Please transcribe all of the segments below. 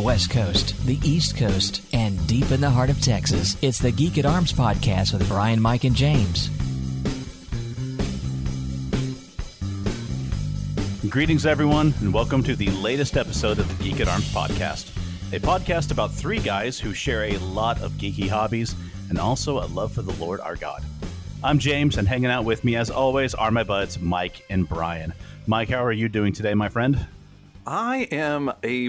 the West Coast, the East Coast, and deep in the heart of Texas. It's the Geek at Arms podcast with Brian, Mike, and James. Greetings, everyone, and welcome to the latest episode of the Geek at Arms podcast, a podcast about three guys who share a lot of geeky hobbies and also a love for the Lord our God. I'm James, and hanging out with me, as always, are my buds Mike and Brian. Mike, how are you doing today, my friend? I am a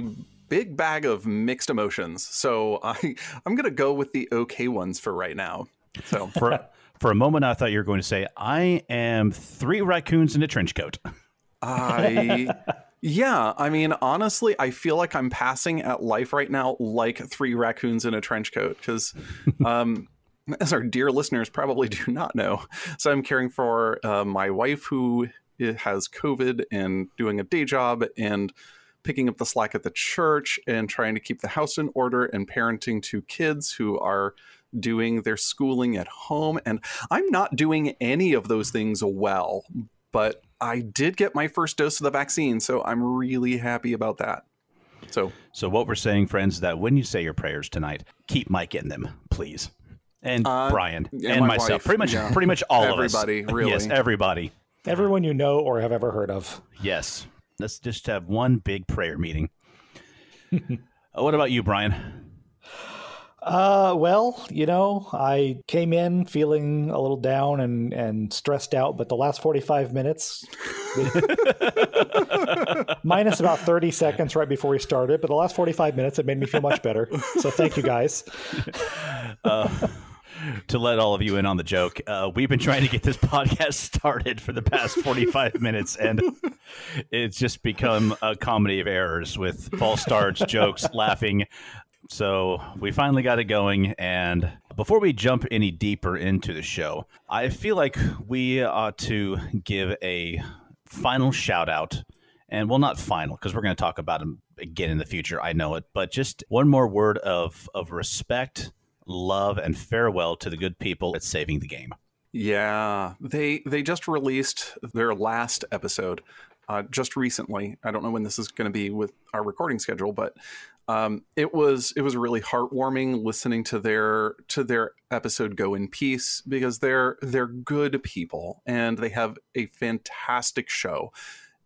big bag of mixed emotions, so I I'm gonna go with the okay ones for right now. So for for a moment, I thought you were going to say, "I am three raccoons in a trench coat." I yeah, I mean honestly, I feel like I'm passing at life right now like three raccoons in a trench coat because. Um, as our dear listeners probably do not know, so I'm caring for uh, my wife who has COVID and doing a day job and picking up the slack at the church and trying to keep the house in order and parenting two kids who are doing their schooling at home. And I'm not doing any of those things well, but I did get my first dose of the vaccine. So I'm really happy about that. So, so what we're saying, friends, is that when you say your prayers tonight, keep Mike in them, please. And uh, Brian and, and myself, wife, pretty much, yeah. pretty much all everybody, of us. Really, yes, everybody. Everyone you know or have ever heard of. Yes. Let's just have one big prayer meeting. uh, what about you, Brian? Uh, well, you know, I came in feeling a little down and, and stressed out, but the last 45 minutes, minus about 30 seconds right before we started, but the last 45 minutes, it made me feel much better. So thank you guys. Uh, to let all of you in on the joke, uh, we've been trying to get this podcast started for the past 45 minutes, and it's just become a comedy of errors with false starts, jokes, laughing. So we finally got it going. And before we jump any deeper into the show, I feel like we ought to give a final shout out. And well, not final, because we're going to talk about them again in the future. I know it, but just one more word of of respect love, and farewell to the good people at Saving the Game. Yeah, they they just released their last episode uh, just recently. I don't know when this is going to be with our recording schedule, but um, it was it was really heartwarming listening to their to their episode go in peace because they're they're good people and they have a fantastic show,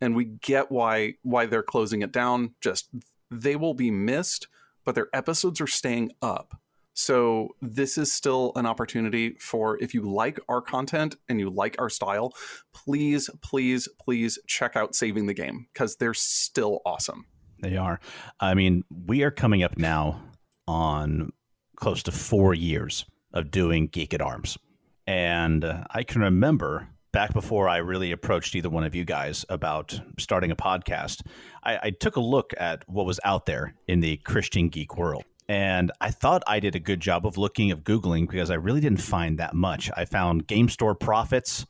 and we get why why they're closing it down. Just they will be missed, but their episodes are staying up so this is still an opportunity for if you like our content and you like our style, please, please, please check out Saving the Game because they're still awesome. They are. I mean, we are coming up now on close to four years of doing Geek at Arms. And uh, I can remember back before I really approached either one of you guys about starting a podcast, I, I took a look at what was out there in the Christian geek world and I thought I did a good job of looking of googling because I really didn't find that much. I found Game Store Prophets.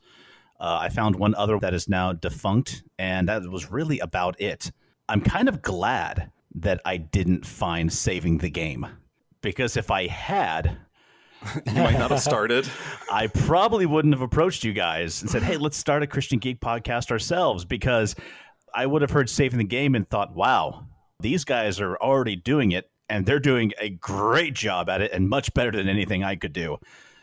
Uh, I found one other that is now defunct, and that was really about it. I'm kind of glad that I didn't find Saving the Game because if I had, you might not have started. I probably wouldn't have approached you guys and said, "Hey, let's start a Christian Geek podcast ourselves," because I would have heard Saving the Game and thought, "Wow, these guys are already doing it and they're doing a great job at it and much better than anything I could do.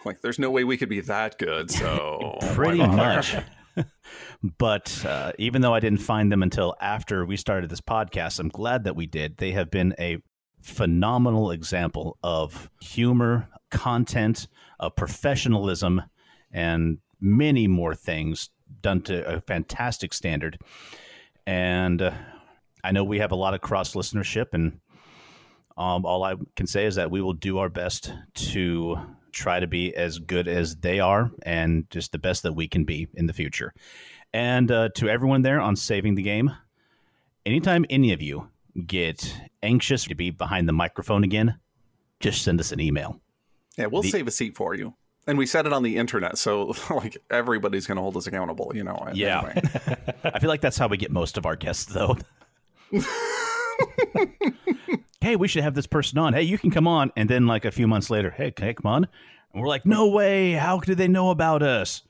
Like, there's no way we could be that good. So, pretty much. but uh, even though I didn't find them until after we started this podcast, I'm glad that we did. They have been a phenomenal example of humor, content, of professionalism, and many more things done to a fantastic standard. And uh, I know we have a lot of cross listenership, and um, all I can say is that we will do our best to try to be as good as they are and just the best that we can be in the future. And uh, to everyone there on Saving the Game, anytime any of you get anxious to be behind the microphone again, just send us an email. Yeah, we'll the, save a seat for you. And we said it on the internet, so like everybody's going to hold us accountable, you know. Yeah, anyway. I feel like that's how we get most of our guests, though. hey, we should have this person on. Hey, you can come on. And then like a few months later, hey, hey come on. And we're like, no way. How did they know about us?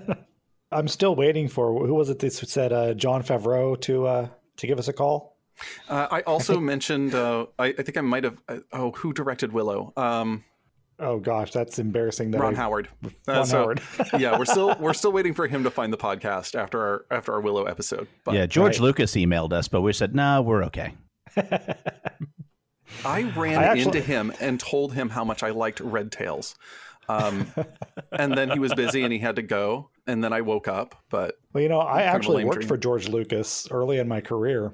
I'm still waiting for who was it that said uh, Jon Favreau to uh, to give us a call. Uh, I also mentioned. Uh, I, I think I might have. Uh, oh, who directed Willow? Um, Oh gosh, that's embarrassing. That Ron I- Howard. Uh, Ron so- Howard. yeah, we're still we're still waiting for him to find the podcast after our after our Willow episode. But yeah, George Right. Lucas emailed us, but we said, no, we're okay. I ran I actually- into him and told him how much I liked Red Tails. Um, and then he was busy and he had to go. And then I woke up. But well, you know, I Kind of a actually worked dream. for George Lucas early in my career.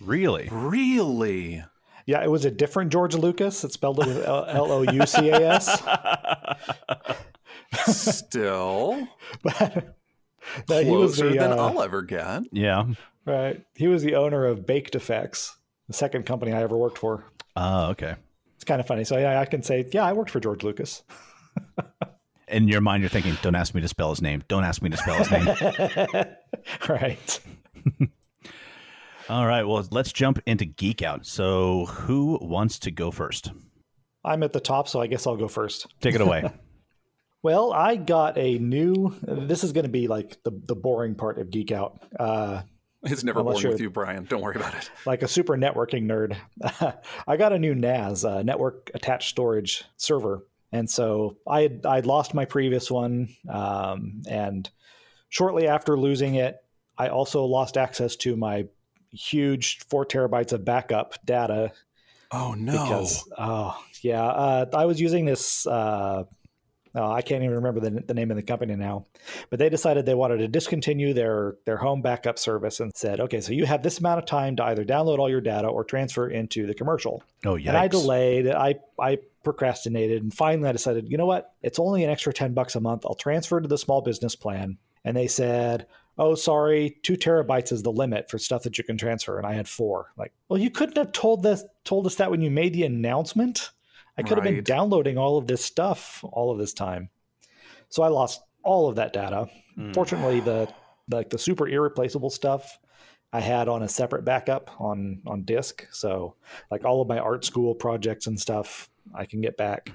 Really? really, Yeah, it was a different George Lucas. It spelled it with L O U C A S. still But no, he was closer the than uh, I'll ever get. Yeah. right. He was the owner of Baked Effects, the second company I ever worked for. Oh, okay. It's kind of funny. So yeah, I can say, yeah, I worked for George Lucas. In your mind, you're thinking, don't ask me to spell his name. Don't ask me to spell his name. right. All right. Well, let's jump into Geek Out. So, who wants to go first? I'm at the top, so I guess I'll go first. Take it away. Well, I got a new. This is going to be like the the boring part of Geek Out. Uh, It's never boring with you, Brian. Don't worry about it. like a super networking nerd. I got a new NAS, uh, network attached storage server, and so I had I'd lost my previous one, um, and shortly after losing it, I also lost access to my huge four terabytes of backup data Oh no! because oh yeah, uh, I was using this. Uh, oh, I can't even remember the, the name of the company now, but they decided they wanted to discontinue their their home backup service and said, okay, so you have this amount of time to either download all your data or transfer into the commercial. Oh, yeah. And I delayed. I I procrastinated, and finally I decided, you know what? It's only an extra ten bucks a month. I'll transfer to the small business plan. And they said, oh, sorry, two terabytes is the limit for stuff that you can transfer, and I had four. Like, well, you couldn't have told this told us that when you made the announcement. I could have been downloading all of this stuff all of this time. So I lost all of that data. Hmm. Fortunately, the like the super irreplaceable stuff I had on a separate backup on on disk. So like all of my art school projects and stuff I can get back.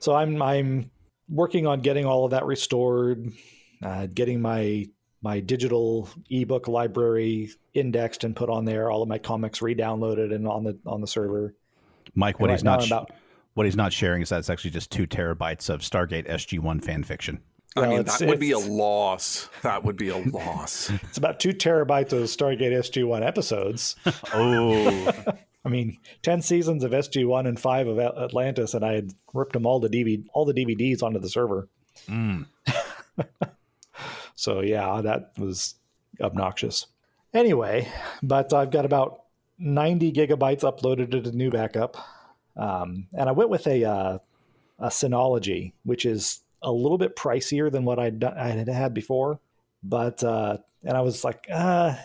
So I'm I'm working on getting all of that restored, uh, getting my my digital ebook library indexed and put on there, all of my comics re-downloaded and on the on the server. Mike, what And he's right not sh- about what he's not sharing is that it's actually just two terabytes of Stargate SG1 fan fiction. I Well, mean, that would be a loss. That would be a loss. it's about two terabytes of Stargate SG1 episodes. Oh, I mean, ten seasons of SG One and five of Atlantis, and I had ripped them all the DVD, all the DVDs onto the server. mm. So yeah, that was obnoxious. Anyway, but I've got about ninety gigabytes uploaded to the new backup, um, and I went with a uh, a Synology, which is a little bit pricier than what I'd done, I had had before. But uh, and I was like, uh,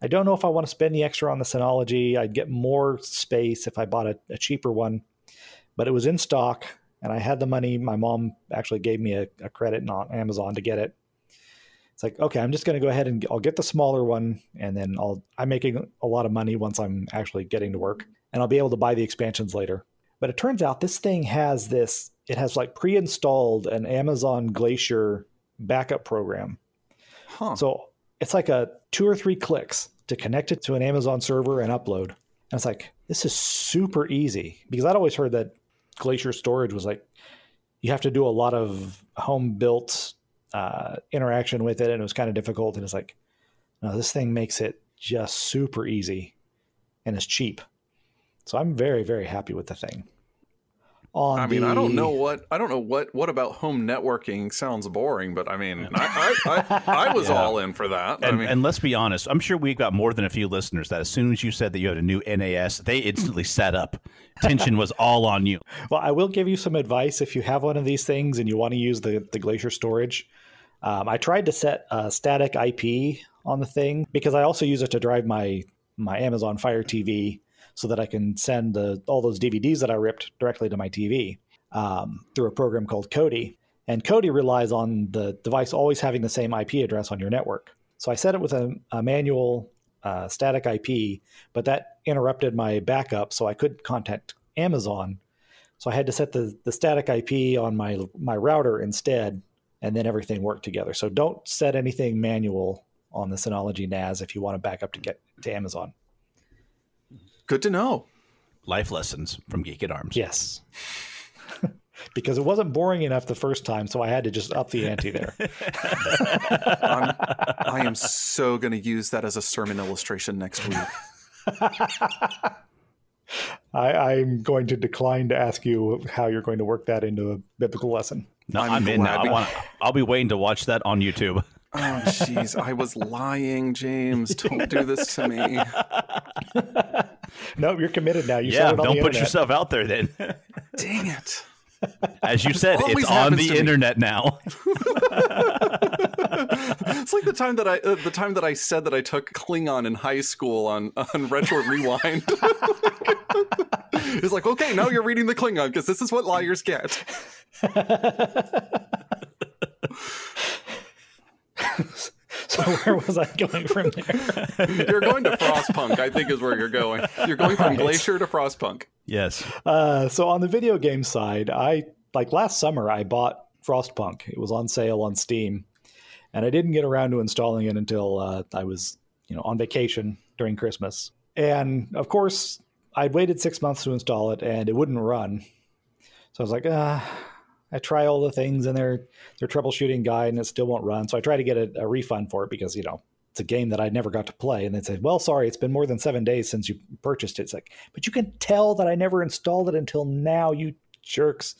I don't know if I want to spend the extra on the Synology. I'd get more space if I bought a, a cheaper one, but it was in stock, and I had the money. My mom actually gave me a, a credit on Amazon to get it. It's like, okay, I'm just going to go ahead and I'll get the smaller one, and then I'll I'm making a lot of money once I'm actually getting to work, and I'll be able to buy the expansions later. But it turns out this thing has this. It has like pre-installed an Amazon Glacier backup program. Huh. So it's like a two or three clicks to connect it to an Amazon server and upload. And it's like, this is super easy because I'd always heard that Glacier storage was like, you have to do a lot of home built uh, interaction with it and it was kind of difficult. And it's like, no, this thing makes it just super easy and it's cheap. So I'm very, very happy with the thing. On I mean, I don't know what I don't know what what about home networking sounds boring, but I mean, I I, I, I was Yeah. all in for that. I And, mean, and let's be honest, I'm sure we got more than a few listeners that as soon as you said that you had a new NAS, they instantly set up. Tension was all on you. Well, I will give you some advice if you have one of these things and you want to use the, the Glacier storage. Um, I tried to set a static IP on the thing because I also use it to drive my my Amazon Fire TV so that I can send the, all those DVDs that I ripped directly to my TV um, through a program called Kodi. And Kodi relies on the device always having the same IP address on your network. So I set it with a, a manual uh, static IP, but that interrupted my backup, so I couldn't contact Amazon. So I had to set the, the static IP on my my router instead, and then everything worked together. So don't set anything manual on the Synology NAS if you want to back up to get to Amazon. Good to know. Life lessons from Geek at Arms. Yes. because it wasn't boring enough the first time, so I had to just up the ante there. I'm, I am so going to use that as a sermon illustration next week. I, I'm going to decline to ask you how you're going to work that into a biblical lesson. No, I'm I'm, in now. I we- want. I'll be waiting to watch that on YouTube. Oh, jeez. I was lying, James. Don't do this to me. No, you're committed now. You yeah, said it don't put internet. yourself out there then. Dang it. As you said, it's on the me. internet now. It's like the time that I uh, the time that I said that I took Klingon in high school on on Retro Rewind. it's like, okay, now you're reading the Klingon because this is what liars get. So where was I going from there? You're going to Frostpunk, I think is where you're going. You're going from Right. Glacier to Frostpunk. yes. Uh, so on the video game side, I like last summer I bought Frostpunk. It was on sale on Steam, and I didn't get around to installing it until uh, I was, you know, on vacation during Christmas. And of course, I'd waited six months to install it, and it wouldn't run. So I was like, ah. I try all the things in their their troubleshooting guide, and it still won't run. So I try to get a, a refund for it because you know it's a game that I never got to play. And they said, "Well, sorry, it's been more than seven days since you purchased it." It's like, but you can tell that I never installed it until now, you jerks.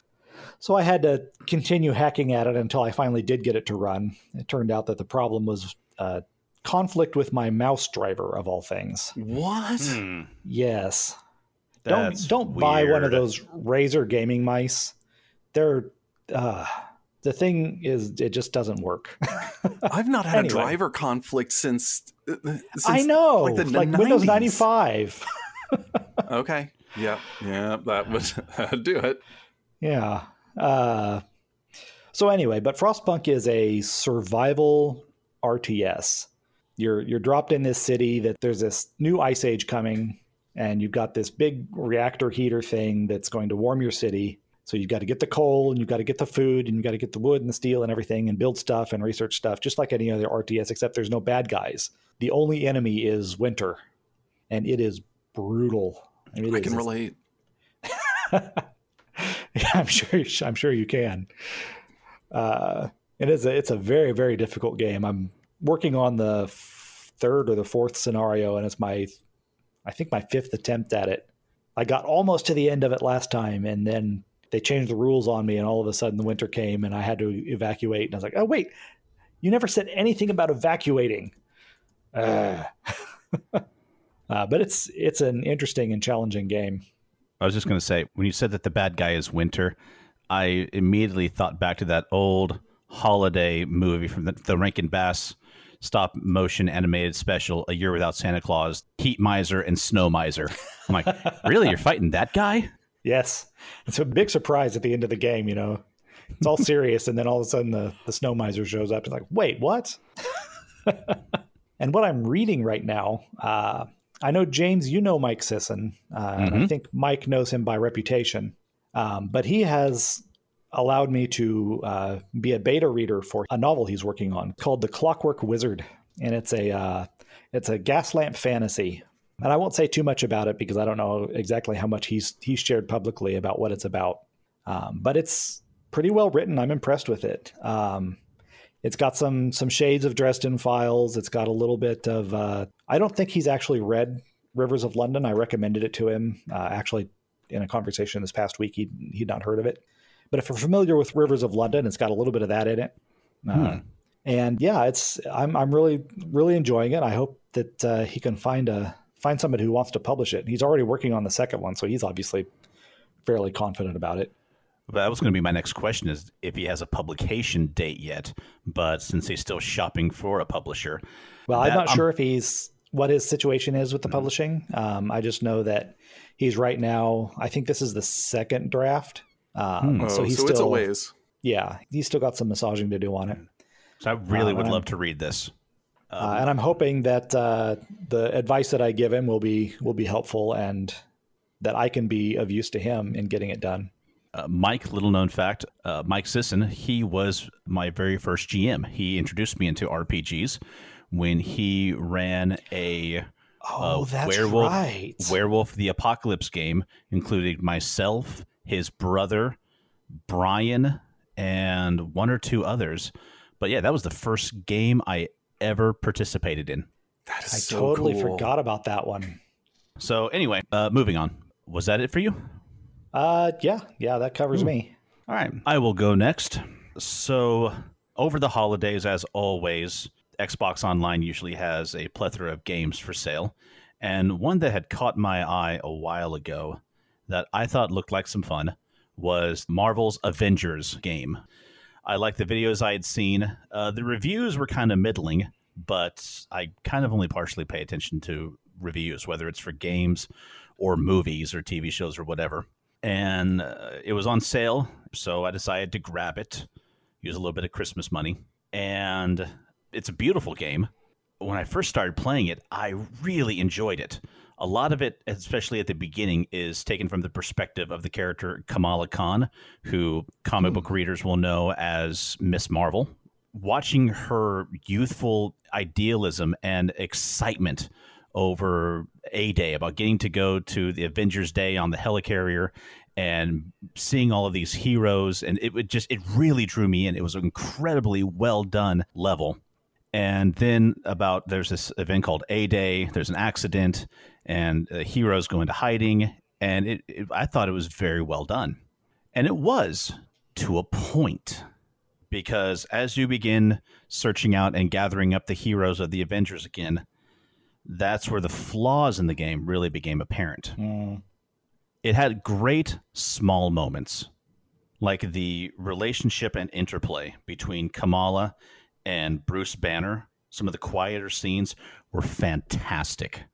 So I had to continue hacking at it until I finally did get it to run. It turned out that the problem was uh, conflict with my mouse driver, of all things. What? Hmm, Yes, that's don't don't buy one of those Razer gaming mice. They're uh, the thing is, it just doesn't work. I've not had Anyway. a driver conflict since, uh, since I know, like like, the Windows ninety five. Okay. Yeah. Yeah. That would do it. Yeah. Uh, so anyway, but Frostpunk is a survival RTS. You're you're dropped in this city that there's this new ice age coming, and you've got this big reactor heater thing that's going to warm your city. So you've got to get the coal, and you've got to get the food, and you've got to get the wood and the steel and everything, and build stuff and research stuff, just like any other RTS, except there's no bad guys. The only enemy is winter, and it is brutal. I, mean, I is- can relate. Yeah, I'm sure. I'm sure you can. Uh, it is. A, it's a very, very difficult game. I'm working on the third or the fourth scenario, and it's my, I think my fifth attempt at it. I got almost to the end of it last time, and then they changed the rules on me, and all of a sudden the winter came, and I had to evacuate. And I was like, "Oh wait, you never said anything about evacuating." Uh. uh, but it's it's an interesting and challenging game. I was just going to say, when you said that the bad guy is Winter, I immediately thought back to that old holiday movie from the, the Rankin Bass stop motion animated special, A Year Without Santa Claus, Heat Miser and Snow Miser. I'm like, really? You're fighting that guy? Yes. It's a big surprise at the end of the game, you know. It's all serious, and then all of a sudden the, the snow miser shows up. It's like, wait, what? and what I'm reading right now, uh, I know, James, you know Mike Sisson. Uh, and I think Mike knows him by reputation. Um, but he has allowed me to uh, be a beta reader for a novel he's working on called The Clockwork Wizard. And it's a, uh, it's a gaslamp fantasy and I won't say too much about it because I don't know exactly how much he's he's shared publicly about what it's about. Um, but it's pretty well written. I'm impressed with it. Um, it's got some some shades of Dresden Files. It's got a little bit of. Uh, I don't think he's actually read Rivers of London. I recommended it to him uh, actually in a conversation this past week. He he'd not heard of it. But if you're familiar with Rivers of London, it's got a little bit of that in it. Uh, and yeah, it's I'm I'm really really enjoying it. I hope that uh, he can find a find somebody who wants to publish it. And He's already working on the second one, so he's obviously fairly confident about it. That was going to be my next question: is if he has a publication date yet? But since he's still shopping for a publisher, Well, That- I'm not I'm- sure if he's what his situation is with the publishing. Um, I just know that he's right now. I think this is the second draft. Um, Oh, so so, he's it's a still ways. yeah, he's still got some massaging to do on it. so I really Uh, would love to read this. Uh, and I'm hoping that uh, the advice that I give him will be will be helpful and that I can be of use to him in getting it done. Uh, Mike, little known fact, uh, Mike Sisson, he was my very first GM. He introduced me into RPGs when he ran a Oh, uh, that's Werewolf, right. Werewolf the Apocalypse game, including myself, his brother, Brian, and one or two others. But yeah, that was the first game I ever participated in. That is I so totally cool. forgot about that one. So anyway, uh, moving on. Was that it for you? Uh, yeah, yeah, that covers Ooh. me. All right, I will go next. So, over the holidays, as always, Xbox Online usually has a plethora of games for sale. And one that had caught my eye a while ago that I thought looked like some fun was Marvel's Avengers game. I liked the videos I had seen. Uh, the reviews were kind of middling, but I kind of only partially pay attention to reviews, whether it's for games or movies or TV shows or whatever and uh, it was on sale, so I decided to grab it, use a little bit of Christmas money, and it's a beautiful game. When I first started playing it, I really enjoyed it. A lot of it, especially at the beginning, is taken from the perspective of the character Kamala Khan, who comic book hmm. readers will know as Miss Marvel. Watching her youthful idealism and excitement over A Day about getting to go to the Avengers Day on the helicarrier and seeing all of these heroes and it would just it really drew me in. It was an incredibly well done level. And then about there's this event called A Day. There's an accident, and the heroes go into hiding. And it, it, I thought it was very well done, and it was to a point, because as you begin searching out and gathering up the heroes of the Avengers again, that's where the flaws in the game really became apparent. Mm. It had great small moments, like the relationship and interplay between Kamala and Bruce Banner. Some of the quieter scenes were fantastic.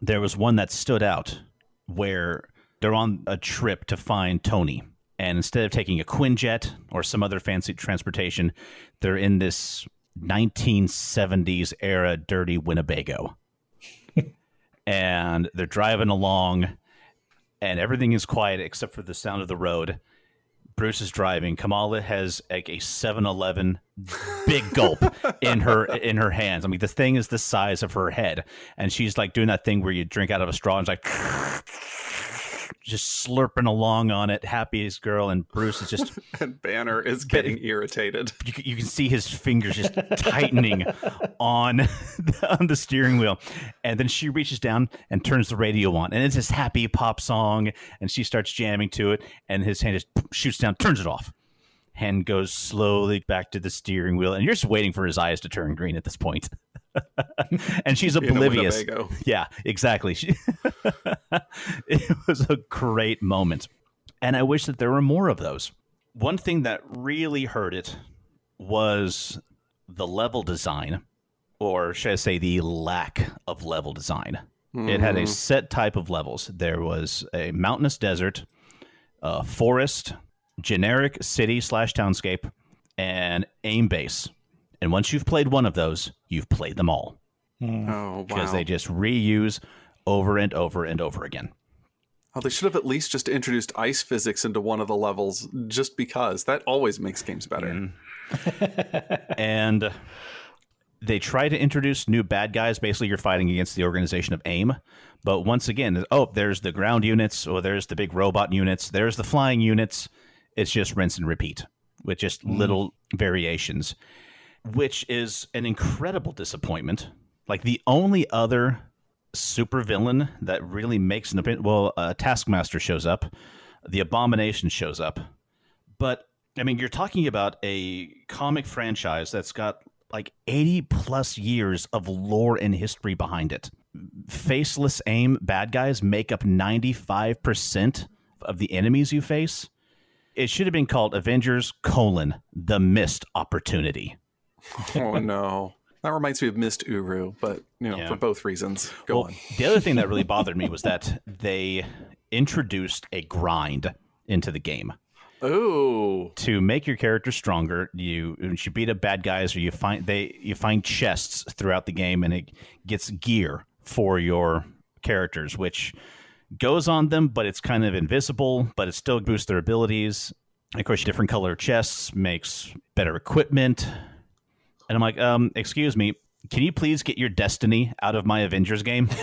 There was one that stood out where they're on a trip to find Tony. And instead of taking a Quinjet or some other fancy transportation, they're in this 1970s era dirty Winnebago. and they're driving along, and everything is quiet except for the sound of the road. Bruce is driving. Kamala has like a 7-Eleven big gulp in her in her hands. I mean, the thing is the size of her head, and she's like doing that thing where you drink out of a straw and it's like just slurping along on it, happiest girl. And Bruce is just and Banner is getting irritated. you, can- you can see his fingers just tightening on on the steering wheel and then she reaches down and turns the radio on and it's this happy pop song and she starts jamming to it and his hand just shoots down turns it off hand goes slowly back to the steering wheel and you're just waiting for his eyes to turn green at this point. and she's oblivious yeah, exactly. She- it was a great moment. And I wish that there were more of those. One thing that really hurt it was the level design, or should I say, the lack of level design. It had a Mhm. set type of levels. There was a mountainous desert, a forest, generic city slash townscape, and AIM base. And once you've played one of those, you've played them all Mm. Oh because wow! they just reuse over and over and over again. oh, they should have at least just introduced ice physics into one of the levels, just because that always makes games better. Mhm. and they try to introduce new bad guys. Basically, you're fighting against the organization of AIM. But once again, oh, there's the ground units, or there's the big robot units, there's the flying units. It's just rinse and repeat with just little variations, which is an incredible disappointment. Like the only other supervillain that really makes an appearance, well, uh, Taskmaster shows up, the Abomination shows up, but I mean, you're talking about a comic franchise that's got like 80 plus years of lore and history behind it. Faceless AIM bad guys make up 95% of the enemies you face. It should have been called Avengers colon the missed opportunity. oh no, that reminds me of Myst Uru, but you know, Yeah. for both reasons. Go Well, on. the other thing that really bothered me was that they introduced a grind into the game. Oh, to make your character stronger, you you beat up bad guys or you find they you find chests throughout the game and it gets gear for your characters, which goes on them, but it's kind of invisible, but it still boosts their abilities. Of course, different color chests makes better equipment. And I'm like, um, excuse me, Can you please get your Destiny out of my Avengers game?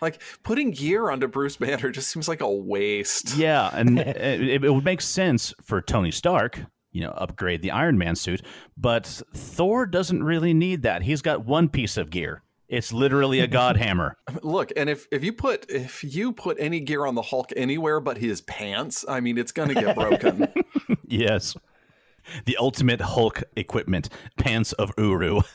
like putting gear onto Bruce Banner just seems like a waste. Yeah, and it, it would make sense for Tony Stark, you know, upgrade the Iron Man suit, but Thor doesn't really need that. He's got one piece of gear. It's literally a god hammer. Look, and if if you put if you put any gear on the Hulk anywhere but his pants, I mean, it's going to get broken. yes. The ultimate Hulk equipment, pants of Uru.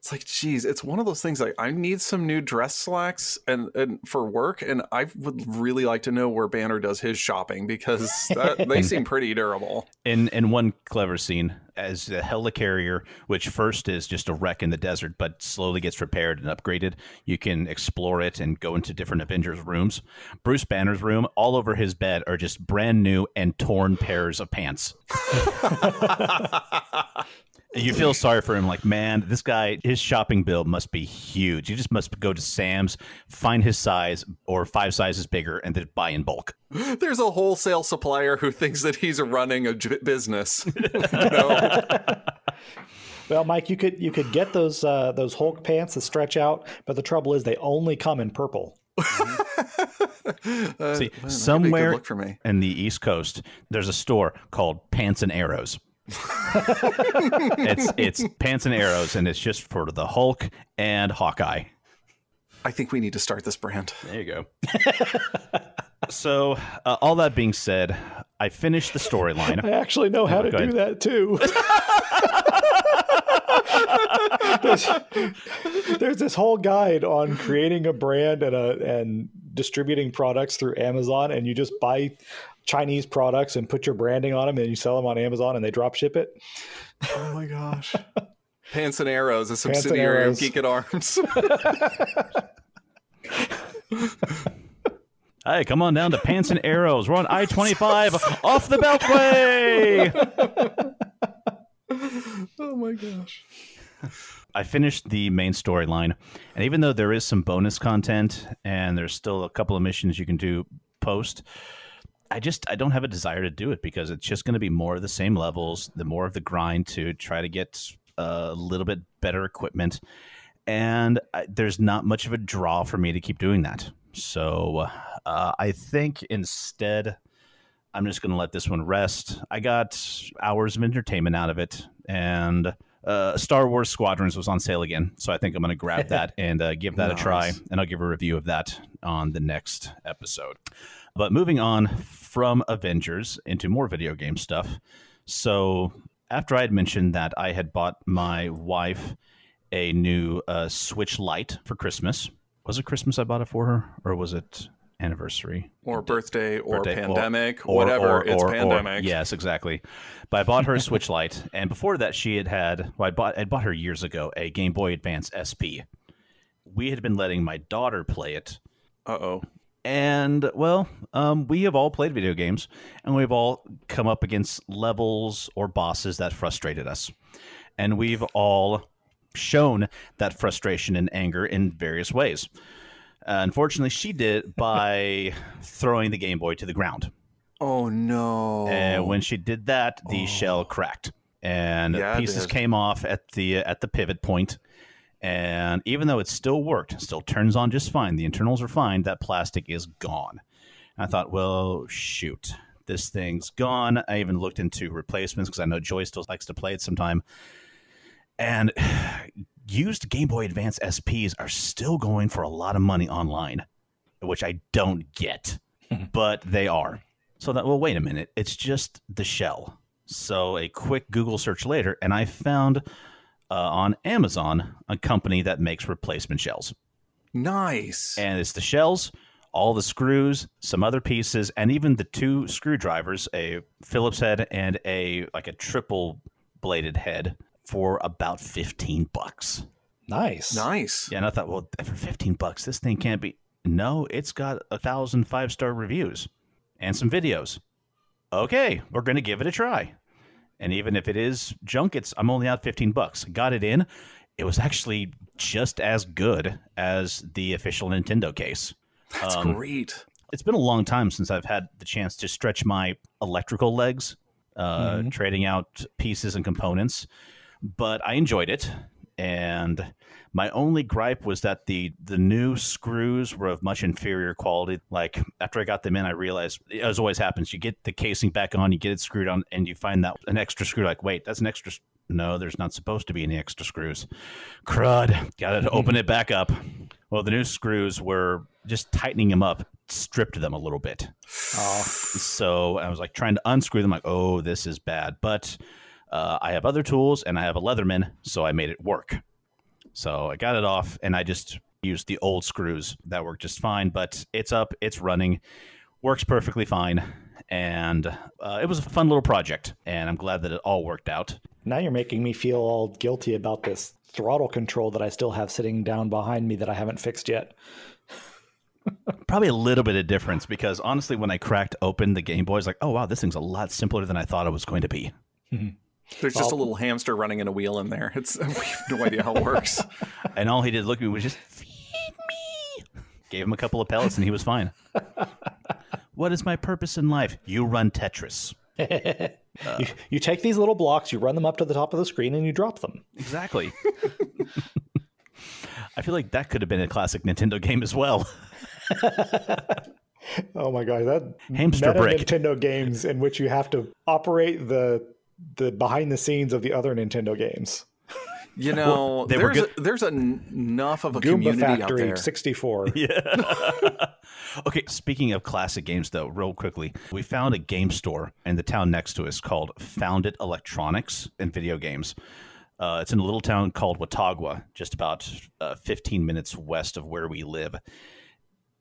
it's like geez it's one of those things like i need some new dress slacks and, and for work and i would really like to know where banner does his shopping because that, they seem pretty durable. In in one clever scene as the helicarrier which first is just a wreck in the desert but slowly gets repaired and upgraded. You can explore it and go into different avengers rooms. Bruce banner's room all over his bed are just brand new and torn pairs of pants you feel sorry for him like man this guy his shopping bill must be huge. You just must go to sam's find his size or five sizes bigger and then buy in bulk. There's a wholesale supplier who thinks that he's running a j- business. No. well mike you could you could get those uh, those hulk pants that stretch out but the trouble is they only come in purple. Uh, See, man, somewhere in the East Coast, there's a store called Pants and Arrows it's it's pants and arrows, and it's just for the Hulk and Hawkeye. I think we need to start this brand. There you go. so, uh, all that being said, I finished the storyline. I actually know how oh, to do that too. there's, there's, this whole guide on creating a brand and a and distributing products through Amazon, and you just buy Chinese products and put your branding on them, and you sell them on Amazon, and they drop ship it. Oh my gosh! Pants and Arrows, a subsidiary of Geek at Arms. Hey, come on down to Pants and Arrows. We're on I 25 off the Beltway. oh my gosh. I finished the main storyline, and even though there is some bonus content and there's still a couple of missions you can do post, I just I don't have a desire to do it because it's just going to be more of the same levels, the more of the grind to try to get a little bit better equipment, and I, there's not much of a draw for me to keep doing that. So uh, I think instead. I'm just going to let this one rest. I got hours of entertainment out of it, and uh, Star Wars Squadrons was on sale again, so I think I'm going to grab that and uh, give that nice. a try, and I'll give a review of that on the next episode. But moving on from Avengers into more video game stuff. So after I had mentioned that I had bought my wife a new uh, Switch Lite for Christmas, was it Christmas I bought it for her, or was it anniversary? Or birthday or birthday, pandemic or, whatever or, or, it's pandemic. Yes exactly. But i bought her a switch lite and before that she had had well i bought i bought her years ago a game boy advance sp we had been letting my daughter play it uh-oh and well um, we have all played video games and we've all come up against levels or bosses that frustrated us and we've all shown that frustration and anger in various ways uh, unfortunately, she did by throwing the Game Boy to the ground. Oh no! And when she did that, the oh. shell cracked, and yeah, pieces came off at the at the pivot point. And even though it still worked, still turns on just fine. The internals are fine. That plastic is gone. And I thought, well, shoot, this thing's gone. I even looked into replacements because I know Joy still likes to play it sometime. And used Game Boy Advance SPs are still going for a lot of money online, which I don't get, but they are. So that, well, wait a minute. It's just the shell. So a quick Google search later, and I found uh, on Amazon a company that makes replacement shells. Nice. And it's the shells, all the screws, some other pieces, and even the two screwdrivers, a Phillips head and a like a triple bladed head for about 15 bucks. Nice. Nice. Yeah, and I thought, well, for 15 bucks, this thing can't be. No, it's got a thousand five star reviews and some videos. Okay, we're going to give it a try. And even if it is junk, it's I'm only out 15 bucks. Got it in. It was actually just as good as the official Nintendo case. That's um, great. It's been a long time since I've had the chance to stretch my electrical legs, uh, mm-hmm. trading out pieces and components but I enjoyed it. And my only gripe was that the the new screws were of much inferior quality. Like after I got them in, I realized, as always happens, you get the casing back on, you get it screwed on, and you find that an extra screw. Like, wait, that's an extra. No, there's not supposed to be any extra screws. Crud. Got to open it back up. Well, the new screws were just tightening them up, stripped them a little bit. Oh, So I was like trying to unscrew them, like, oh, this is bad. But uh, I have other tools and I have a Leatherman, so I made it work. So I got it off and I just used the old screws that worked just fine. But it's up, it's running, works perfectly fine. And uh, it was a fun little project. And I'm glad that it all worked out. now you're making me feel all guilty about this throttle control that I still have sitting down behind me that I haven't fixed yet. Probably a little bit of difference because honestly, when I cracked open the Game Boy, I was like, oh, wow, this thing's a lot simpler than I thought it was going to be. There's just a little hamster running in a wheel in there. It's we have no idea how it works. And all he did look at me was just feed me. Gave him a couple of pellets and he was fine. what is my purpose in life? You run Tetris. you, you take these little blocks, you run them up to the top of the screen, and you drop them. Exactly. I feel like that could have been a classic Nintendo game as well. Oh my god, that Hamster meta brick. Nintendo games in which you have to operate the the behind the scenes of the other Nintendo games. You know, they were there's a, there's en- enough of a Goomba community out Factory there. 64. Okay, speaking of classic games, though, real quickly, we found a game store in the town next to us called Found It Electronics and Video Games. Uh, it's in a little town called Watauga, just about uh, 15 minutes west of where we live.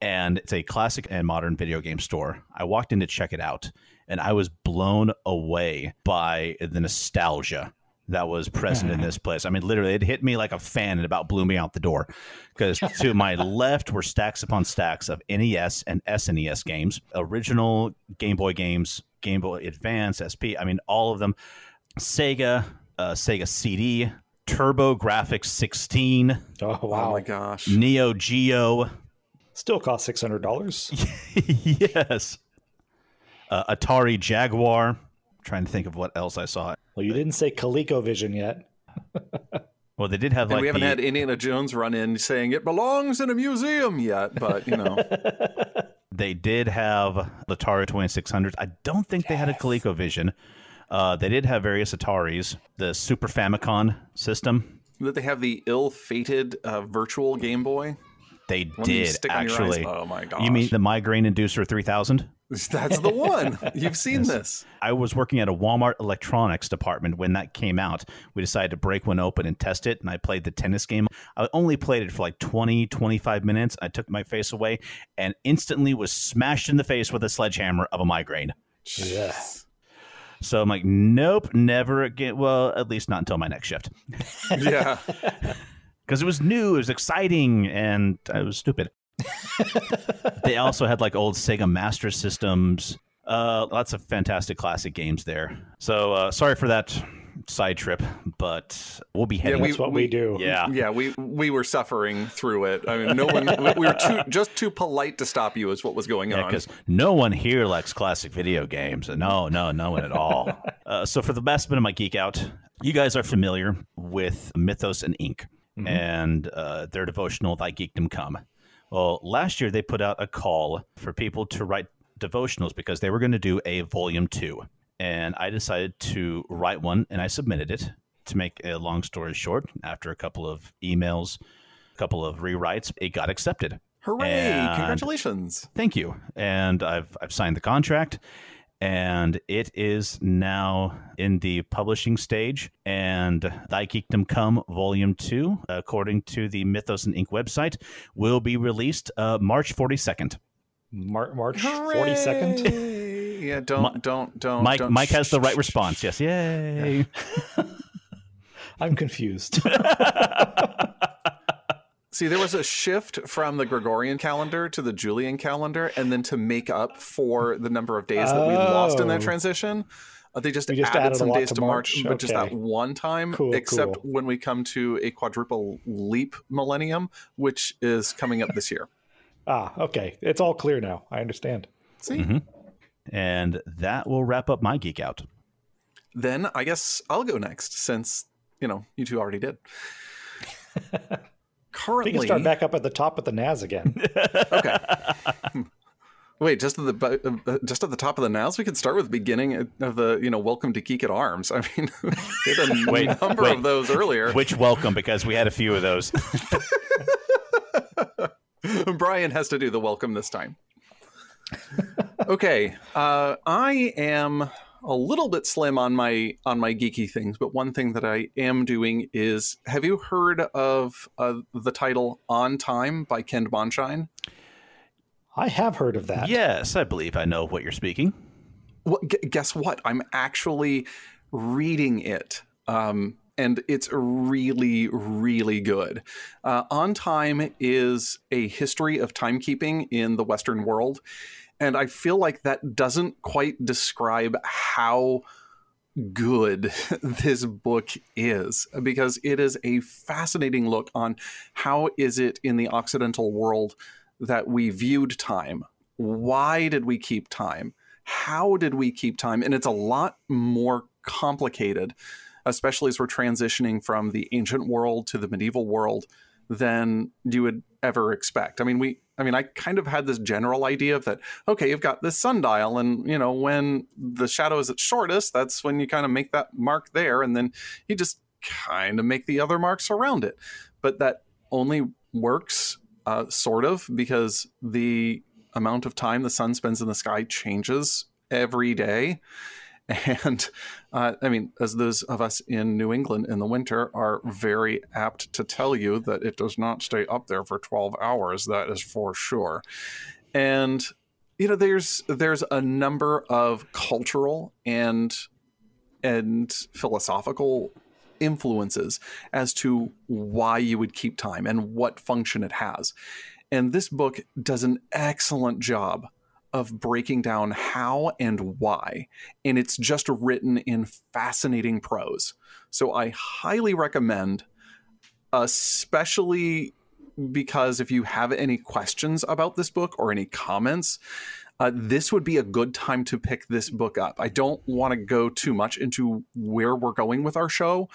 And it's a classic and modern video game store. I walked in to check it out, and I was blown away by the nostalgia that was present in this place. I mean, literally, it hit me like a fan and about blew me out the door. Because to my left were stacks upon stacks of NES and SNES games, original Game Boy games, Game Boy Advance, SP. I mean, all of them. Sega, uh, Sega CD, TurboGrafx 16, Oh Oh my gosh. Neo Geo. Still cost six hundred dollars. yes. Uh, Atari Jaguar. trying to think of what else I saw. Well, you didn't say ColecoVision yet. Well, they did have And like we haven't the, had Indiana Jones run in saying it belongs in a museum yet, but you know, they did have the Atari 2600s. I don't think they had a ColecoVision. Uh, they did have various Ataris, the Super Famicom system. that they have the ill-fated uh, virtual Game Boy. They One did stick on your eyes. actually. Oh my gosh! You mean the migraine inducer 3000? that's the one? You've seen this. I was working at a Walmart electronics department when that came out. We decided to break one open and test it, and I played the tennis game. I only played it for like 20, 25 minutes. I took my face away and instantly was smashed in the face with a sledgehammer of a migraine. Yeah. So I'm like, nope, never again. Well, at least not until my next shift. Yeah. Because it was new, it was exciting, and I was stupid. they also had like old Sega Master Systems. Uh, lots of fantastic classic games there. So uh, sorry for that side trip, but we'll be heading. we- That's what we, do. yeah. Yeah, we we were suffering through it. I mean, no one. we- we were too just too polite to stop you. Is what was going Yeah, on. because no one here likes classic video games. No, no, no one at all. uh, so for the best bit of my geek out, you guys are familiar with Mythos and Ink and uh, their devotional "Thy Geekdom Come." Well, last year they put out a call for people to write devotionals because they were going to do a volume two, and I decided to write one, and I submitted it. To make a long story short, after a couple of emails, a couple of rewrites, it got accepted. Hooray! and- Congratulations. Thank you. And I've I've signed the contract and it is now in the publishing stage and Thy Geekdom Come Volume 2 according to the Mythos and Ink website will be released uh, March 42nd. Mar- March forty second. Yeah, don't Mi- don't don't. Mike don't, Mike has the right shh, response. Yes. Yay. I'm confused. See, there was a shift from the Gregorian calendar to the Julian calendar, and then to make up for the number of days that we lost in that Oh. transition, uh, they just, just added, added some days to to March, March. but just that one time. Cool, except cool. when we come to a quadruple leap millennium, which is coming up this year. ah, okay. It's all clear now. I understand. See, Mhm. And that will wrap up my geek out. then I guess I'll go next since you know, you two already did. We can start back up at the top of the NAS again. okay. Wait, just at the uh, just at the top of the NAS, we could start with the beginning of the you know welcome to Geek at Arms. I mean, we did a Wait, number wait. of those earlier. Which welcome, because we had a few of those. Brian has to do the welcome this time. okay, uh, I am a little bit slim on my on my geeky things, but one thing that I am doing is: Have you heard of uh, the title "On Time" by Ken Mondschein? I have heard of that. yes, I believe I know what you're speaking. Well, gu- guess what? I'm actually reading it. Um, and it's really, really good. Uh, On Time is a history of timekeeping in the Western world. And I feel like that doesn't quite describe how good this book is because it is a fascinating look on how is it in the occidental world that we viewed time? Why did we keep time? How did we keep time? And it's a lot more complicated especially as we're transitioning from the ancient world to the medieval world than you would ever expect. I mean we i mean i kind of had this general idea of that okay you've got this sundial and you know when the shadow is at shortest that's when you kind of make that mark there and then you just kind of make the other marks around it. But that only works uh, sort of because the amount of time the sun spends in the sky changes every day and uh, i mean as those of us in new england in the winter are very apt to tell you that it does not stay up there for 12 hours that is for sure and you know there's there's a number of cultural and and philosophical influences as to why you would keep time and what function it has. And this book does an excellent job of breaking down how and why. And it's just written in fascinating prose. So I highly recommend, especially because if you have any questions about this book or any comments, uh, this would be a good time to pick this book up. I don't want to go too much into where we're going with our show,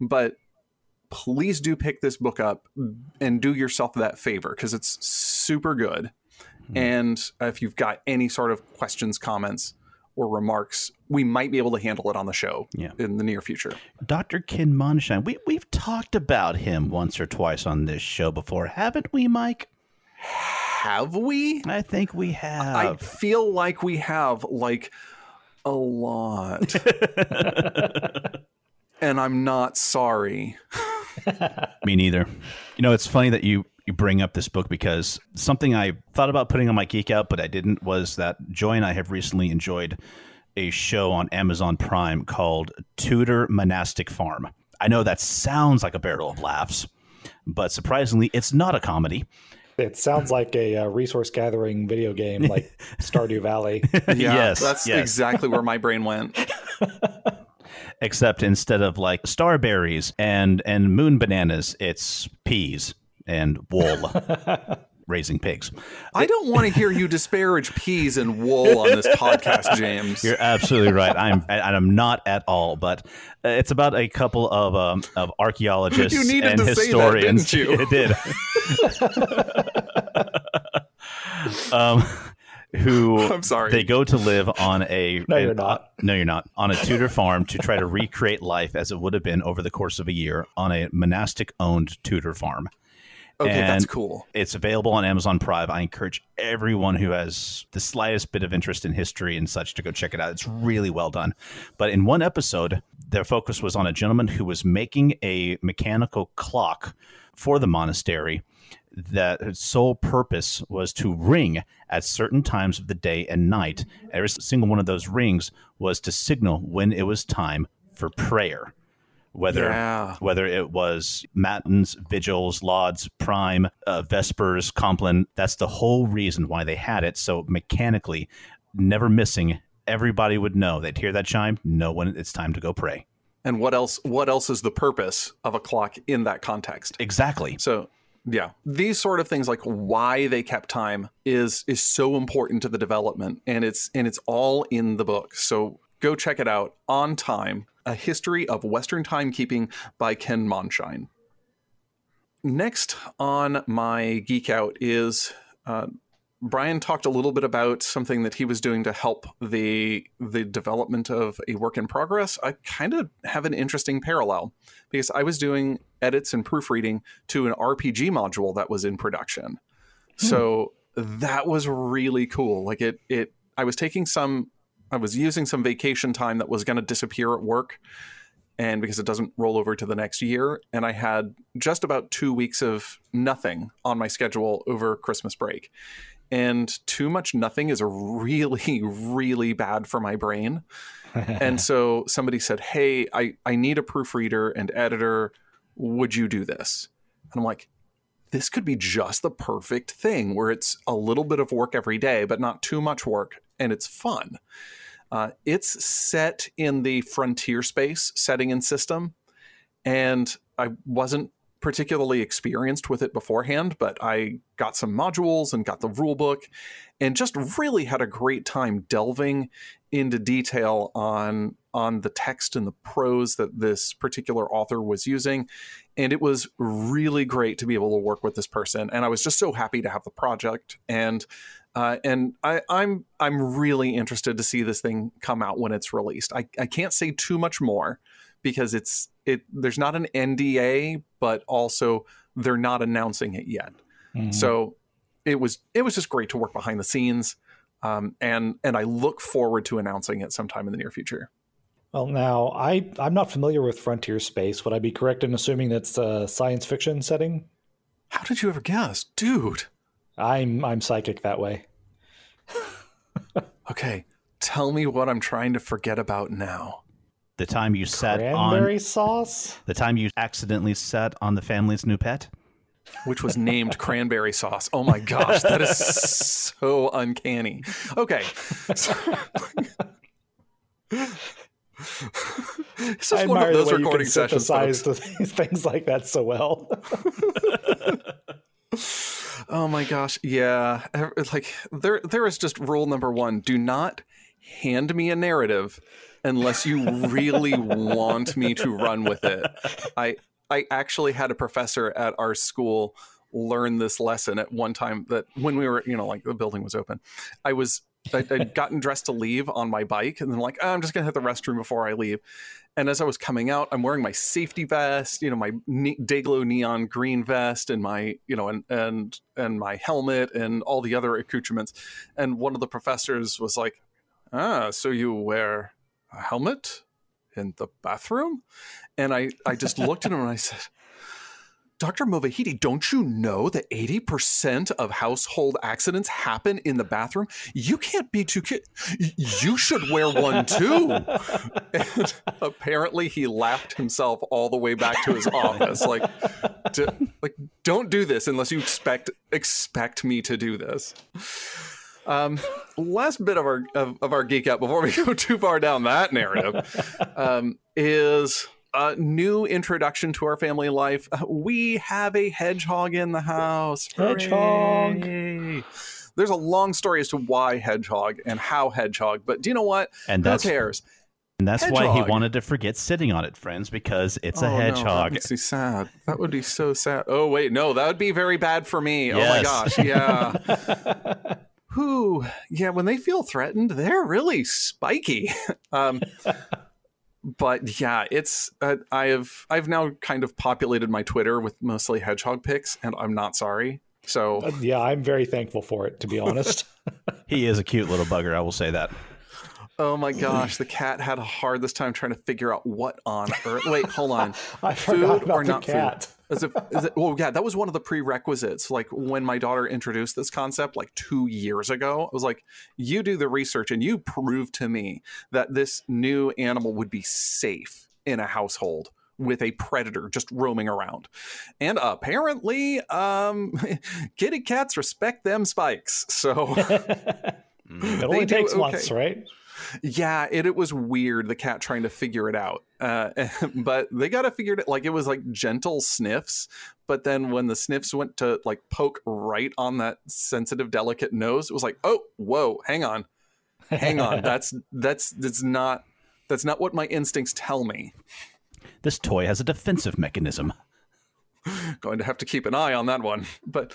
but please do pick this book up and do yourself that favor because it's super good. Hmm. And if you've got any sort of questions, comments, or remarks, we might be able to handle it on the show Yeah. in the near future. Dr. Ken Mondschein, we, we've talked about him once or twice on this show before, haven't we, Mike? Have we? I think we have. I feel like we have like a lot. and I'm not sorry. Me neither. You know, it's funny that you you bring up this book because something I thought about putting on my geek out, but I didn't. Was that Joy and I have recently enjoyed a show on Amazon Prime called Tudor Monastic Farm. I know that sounds like a barrel of laughs, but surprisingly, it's not a comedy. It sounds like a uh, resource gathering video game like Stardew Valley. yes, That's yes. exactly where my brain went. Except instead of like starberries and and moon bananas, it's peas and wool. Raising pigs. I don't want to hear you disparage peas and wool on this podcast, James. You're absolutely right. I'm and I'm not at all, but uh, it's about a couple of um, of archaeologists You needed and to say that, historians. didn't you? It did. um, who I'm sorry. they go to live on a No, an- you're not. no you're not on a Tudor farm to try to recreate life as it would have been over the course of a year on a monastic owned Tudor farm. Okay, that's cool. It's available on Amazon Prime. I encourage everyone who has the slightest bit of interest in history and such to go check it out. It's really well done. But in one episode, their focus was on a gentleman who was making a mechanical clock for the monastery that its sole purpose was to ring at certain times of the day and night. Every single one of those rings was to signal when it was time for prayer. Whether Yeah. whether it was matins, vigils, lauds, prime, uh, vespers, compline. That's the whole reason why they had it. So mechanically, never missing, everybody would know. They'd hear that chime, know when it's time to go pray. And what else? What else is the purpose of a clock in that context? Exactly. So yeah, these sort of things like why they kept time is is so important to the development, and it's and it's all in the book. So go check it out on time. A History of Western Timekeeping by Ken Mondschein. Next on my geek out is uh, Brian talked a little bit about something that he was doing to help the the development of a work in progress. I kind of have an interesting parallel because I was doing edits and proofreading to an RPG module that was in production. Hmm. So that was really cool. Like it it I was taking some I was using some vacation time that was going to disappear at work and because it doesn't roll over to the next year and I had just about 2 weeks of nothing on my schedule over Christmas break. And too much nothing is really really bad for my brain. And so somebody said hey I, I need a proofreader and editor. Would you do this? And i'm like this could be just the perfect thing where it's a little bit of work every day but not too much work and it's fun. Uh, it's set in the frontier space setting and system and i wasn't particularly experienced with it beforehand, but I got some modules and got the rule book and just really had a great time delving into detail on on the text and the prose that this particular author was using. And it was really great to be able to work with this person. And i was just so happy to have the project. And uh, and I, I'm I'm really interested to see this thing come out when it's released. I, I can't say too much more because it's it there's not an NDA, but also they're not announcing it yet. Mm-hmm. So it was it was just great to work behind the scenes, um, and and I look forward to announcing it sometime in the near future. Well, now I I'm not familiar with frontier space. Would I be correct in assuming that's a science fiction setting? How did you ever guess, dude? I'm I'm psychic that way. okay, tell me what I'm trying to forget about now. The time you sat cranberry on sauce? the time you accidentally sat on the family's new pet? Which was named cranberry sauce. Oh my gosh that is so uncanny. Okay so, it's just I one of those recording sessions things like that so well oh my gosh yeah like there there is just rule number one do not hand me a narrative unless you really want me to run with it. I I actually had a professor at our school learn this lesson at one time that when we were, you know, like the building was open. I was I, would gotten dressed to leave on my bike, and then like oh, I'm just gonna hit the restroom before I leave. And as I was coming out, I'm wearing my safety vest, you know, my ne- Dayglow neon green vest, and my, you know, and and and my helmet, and all the other accoutrements. And one of the professors was like, "Ah, so you wear a helmet in the bathroom? And I, I just looked at him and I said, Dr. Movahidi, don't you know that 80% of household accidents happen in the bathroom? You can't be too kid. You should wear one too. and apparently he laughed himself all the way back to his office. Like, like, don't do this unless you expect expect me to do this. Um, last bit of our of, of, our geek out before we go too far down that narrative um, is a new introduction to our family life. We have a hedgehog in the house. Hedgehog. Hooray. There's a long story as to why hedgehog and how hedgehog, but do you know what? And Who cares? And that's hedgehog. why he wanted to forget sitting on it, friends, because it's oh, a hedgehog. No, that makes me sad. That would be so sad. Oh wait, no, that would be very bad for me. Yes. Oh my gosh, yeah. who, yeah, when they feel threatened, they're really spiky. um, but yeah, it's uh, I have I've now kind of populated my Twitter with mostly hedgehog pics, and I'm not sorry. So uh, yeah, I'm very thankful for it. To be honest, he is a cute little bugger. I will say that. Oh my gosh, the cat had a hard this time trying to figure out what on earth. Wait, hold on. I food or not cat. food? As if, is it, well, yeah, that was one of the prerequisites. Like when my daughter introduced this concept like two years ago, I was like, you do the research and you prove to me that this new animal would be safe in a household with a predator just roaming around. And apparently, um, kitty cats respect them spikes. So it only takes okay. once, right? Yeah, it, it was weird, the cat trying to figure it out. Uh, but they got to figure it out like it was like gentle sniffs. But then when the sniffs went to like poke right on that sensitive, delicate nose, it was like, oh, whoa, hang on. Hang on. That's, that's, that's not, That's not what my instincts tell me. This toy has a defensive mechanism. Going to have to keep an eye on that one. But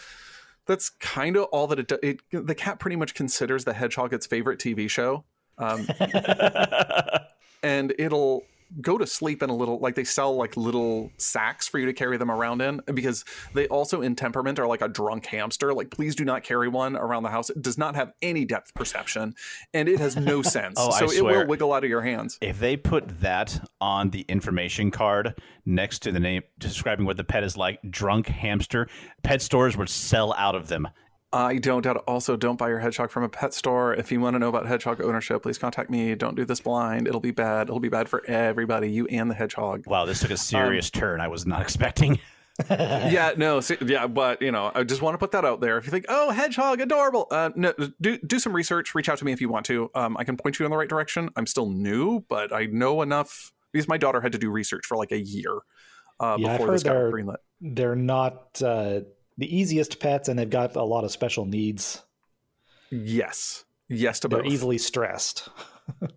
that's kind of all that it, does. it the cat pretty much considers the hedgehog its favorite TV show. Um, and it'll go to sleep in a little like they sell like little sacks for you to carry them around in because they also in temperament are like a drunk hamster like please do not carry one around the house it does not have any depth perception and it has no sense Oh, I so it swear. will wiggle out of your hands If they put that on the information card next to the name describing what the pet is like, drunk hamster, pet stores would sell out of them. I don't doubt. Also, don't buy your hedgehog from a pet store. If you want to know about hedgehog ownership, please contact me. Don't do this blind. It'll be bad. It'll be bad for everybody, you and the hedgehog. Wow, this took a serious turn I was not expecting. yeah, no, see, yeah, but you know, I just want to put that out there. If you think, oh, hedgehog, adorable, uh, no, do do some research. Reach out to me if you want to. Um, I can point you in the right direction. I'm still new, but I know enough because my daughter had to do research for like a year uh, Yeah, I've before this heard got they're- greenlit. They're not uh, the easiest pets, and they've got a lot of special needs. Yes, yes to They're both. easily stressed.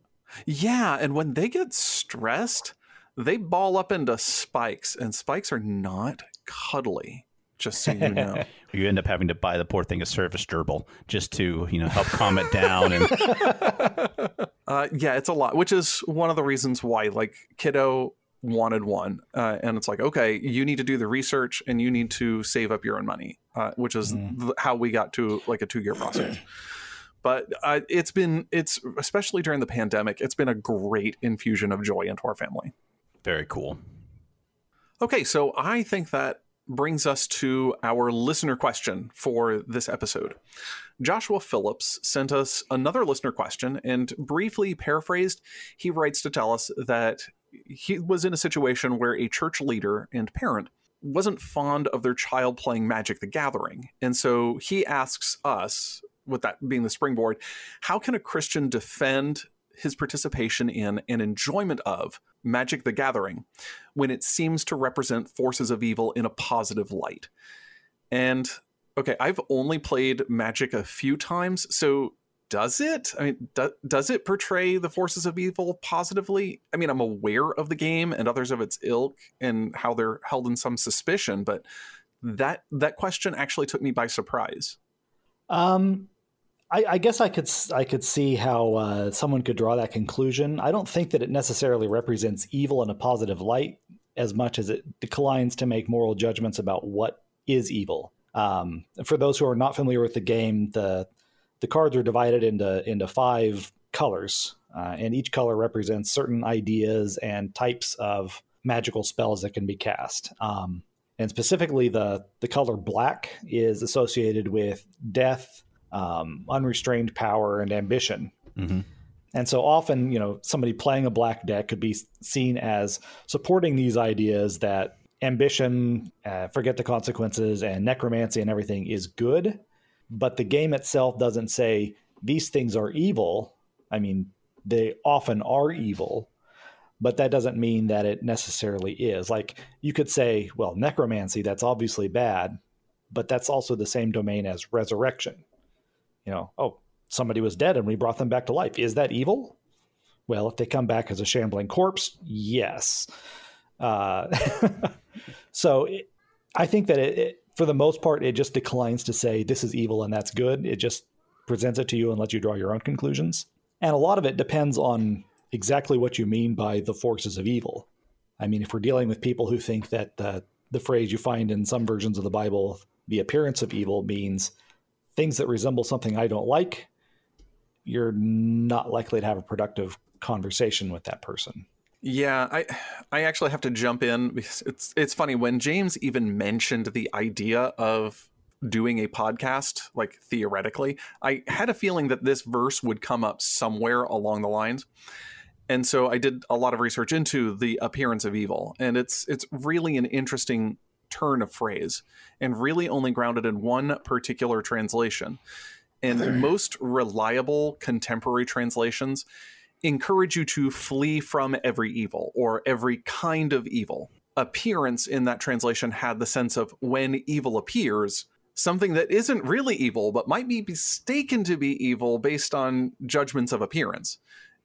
Yeah, and when they get stressed, they ball up into spikes, and spikes are not cuddly. Just so you know. You end up having to buy the poor thing a service gerbil just to, you know, help calm it down. And uh, yeah, it's a lot, which is one of the reasons why, like, kiddo wanted one, uh, and it's like, okay, you need to do the research and you need to save up your own money, uh, which is th- how we got to like a two-year process. But uh, it's been, it's especially during the pandemic, it's been a great infusion of joy into our family. very cool. Okay, so I think that brings us to our listener question for this episode. Joshua Phillips sent us another listener question, and briefly paraphrased, he writes to tell us that he was in a situation where a church leader and parent wasn't fond of their child playing Magic the Gathering. And so he asks us, with that being the springboard, how can a Christian defend his participation in and enjoyment of Magic the Gathering when it seems to represent forces of evil in a positive light? And okay, I've only played Magic a few times, so does it? I mean, do, does it portray the forces of evil positively? I mean, I'm aware of the game and others of its ilk and how they're held in some suspicion, but that that question actually took me by surprise. Um, I, I guess I could I could see how uh, someone could draw that conclusion. I don't think that it necessarily represents evil in a positive light as much as it declines to make moral judgments about what is evil. Um, for those who are not familiar with the game, the the cards are divided into into five colors, uh, and each color represents certain ideas and types of magical spells that can be cast. Um, and specifically, the the color black is associated with death, um, unrestrained power, and ambition. hmm And so often, you know, somebody playing a black deck could be seen as supporting these ideas that ambition, uh, forget the consequences, and necromancy and everything is good. But the game itself doesn't say these things are evil. I mean, they often are evil, but that doesn't mean that it necessarily is. Like you could say, well, necromancy, that's obviously bad, but that's also the same domain as resurrection. You know, oh, somebody was dead and we brought them back to life. Is that evil? Well, if they come back as a shambling corpse, yes. Uh, so it, I think that it, it, for the most part, it just declines to say this is evil and that's good. It just presents it to you and lets you draw your own conclusions. And a lot of it depends on exactly what you mean by the forces of evil. I mean, if we're dealing with people who think that the, the phrase you find in some versions of the Bible, the appearance of evil, means things that resemble something I don't like, you're not likely to have a productive conversation with that person. Yeah, I I actually have to jump in because it's it's funny when James even mentioned the idea of doing a podcast like theoretically, I had a feeling that this verse would come up somewhere along the lines. And so I did a lot of research into the appearance of evil, and it's it's really an interesting turn of phrase and really only grounded in one particular translation. And most reliable contemporary translations encourage you to flee from every evil or every kind of evil. Appearance in that translation had the sense of when evil appears, something that isn't really evil but might be mistaken to be evil based on judgments of appearance.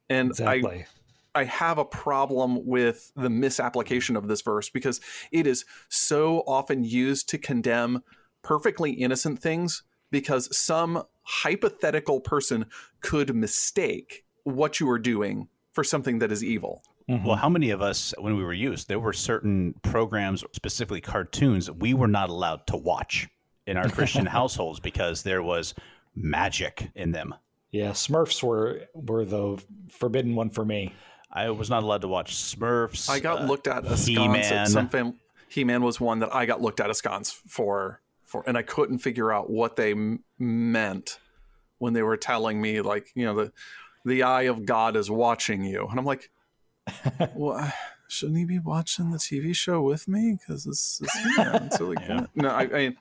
And I I have a problem with the misapplication of this verse because it is so often used to condemn perfectly innocent things because some hypothetical person could mistake what you are doing for something that is evil. Mm-hmm. Well, how many of us, when we were used, there were certain programs, specifically cartoons, we were not allowed to watch in our Christian households because there was magic in them. Yeah, Smurfs were were the forbidden one for me. I was not allowed to watch Smurfs. I got uh, looked at askance at some fam- He-Man was one that I got looked at askance for for, and I couldn't figure out what they m- meant when they were telling me like you know the the eye of God is watching you, and I'm like, well, shouldn't he be watching the TV show with me? Because this is He-Man. so like, yeah. no, I, I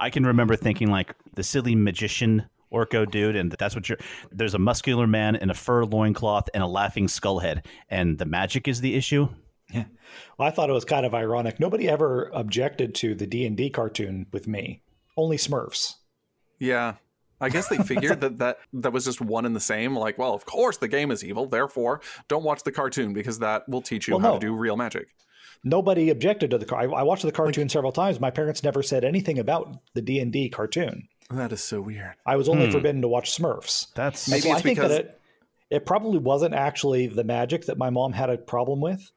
I can remember thinking like the silly magician Orko dude, and that's what you're. There's a muscular man in a fur loincloth and a laughing skull head, and the magic is the issue. Yeah. Well, I thought it was kind of ironic. Nobody ever objected to the D and D cartoon with me. Only Smurfs. Yeah. I guess they figured that, that that was just one and the same. Like, well, of course the game is evil. Therefore, don't watch the cartoon because that will teach you well, how no. to do real magic. Nobody objected to the car. I, I watched the cartoon like, several times. My parents never said anything about the D and D cartoon. That is so weird. I was only hmm. forbidden to watch Smurfs. That's maybe so I think because... that it it probably wasn't actually the magic that my mom had a problem with.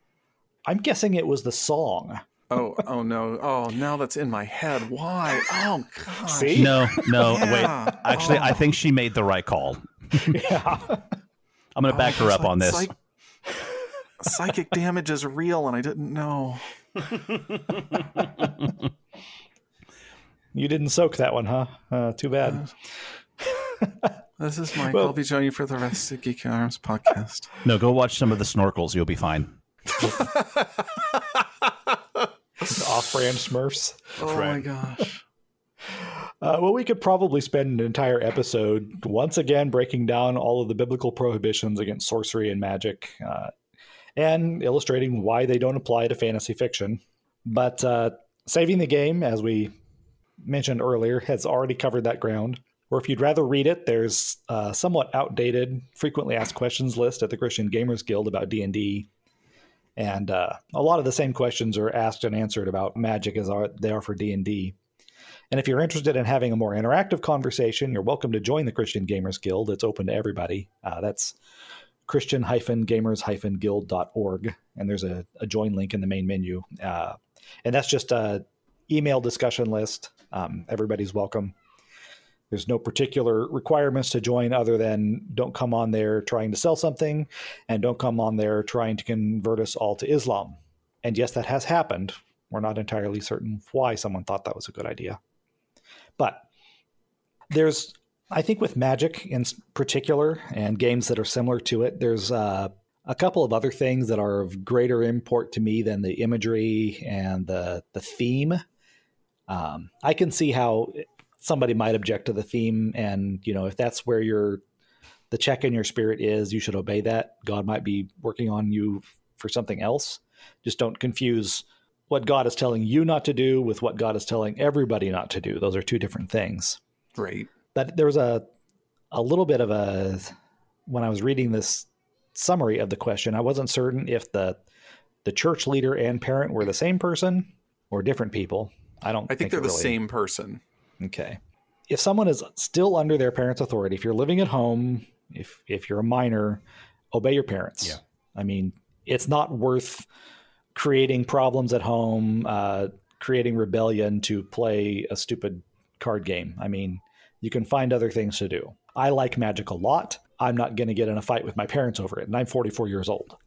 I'm guessing it was the song. Oh, oh no! Oh, now that's in my head. Why? Oh, God. See? No, no. yeah. Wait. Actually, oh. I think she made the right call. yeah. I'm going to back oh, her up like on this. Psych- psychic damage is real, and I didn't know. You didn't soak that one, huh? Uh, too bad. this is Mike. Well, I'll be joining you for the rest of Geek Arms podcast. No, go watch some of the Snorks. You'll be fine. Off-brand Smurfs. Oh right. my gosh. Uh, well, we could probably spend an entire episode once again breaking down all of the biblical prohibitions against sorcery and magic, uh, and illustrating why they don't apply to fantasy fiction. But uh, saving the game, as we mentioned earlier has already covered that ground. Or if you'd rather read it, there's a somewhat outdated frequently asked questions list at the Christian Gamers Guild about D&D. And uh, a lot of the same questions are asked and answered about magic as are, they are for D&D. And if you're interested in having a more interactive conversation, you're welcome to join the Christian Gamers Guild. It's open to everybody. Uh, that's christian-gamers-guild.org. And there's a, a, join link in the main menu. Uh, and that's just a email discussion list um, everybody's welcome. There's no particular requirements to join other than don't come on there trying to sell something and don't come on there trying to convert us all to Islam. And yes, that has happened. We're not entirely certain why someone thought that was a good idea. But there's, I think, with Magic in particular and games that are similar to it, there's uh, a couple of other things that are of greater import to me than the imagery and the the theme um, I can see how somebody might object to the theme, and you know if that's where your the check in your spirit is, you should obey that. God might be working on you for something else. Just don't confuse what God is telling you not to do with what God is telling everybody not to do. Those are two different things. Right. But there was a a little bit of a when I was reading this summary of the question, I wasn't certain if the the church leader and parent were the same person or different people. I don't. I think, think they're the really... same person. Okay. If someone is still under their parents' authority, if you're living at home, if if you're a minor, obey your parents. Yeah. I mean, it's not worth creating problems at home, uh, creating rebellion to play a stupid card game. I mean, you can find other things to do. I like magic a lot. I'm not going to get in a fight with my parents over it, and I'm 44 years old.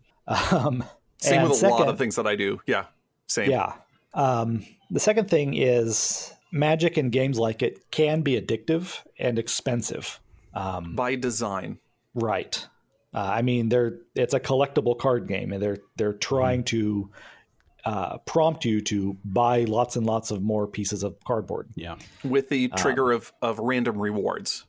Um, Same with a second, lot of things that I do. Yeah, same. Yeah, um, the second thing is magic and games like it can be addictive and expensive um, by design. Right. Uh, I mean, they're it's a collectible card game, and they're they're trying mm. to uh, prompt you to buy lots and lots of more pieces of cardboard. Yeah, with the trigger um, of of random rewards.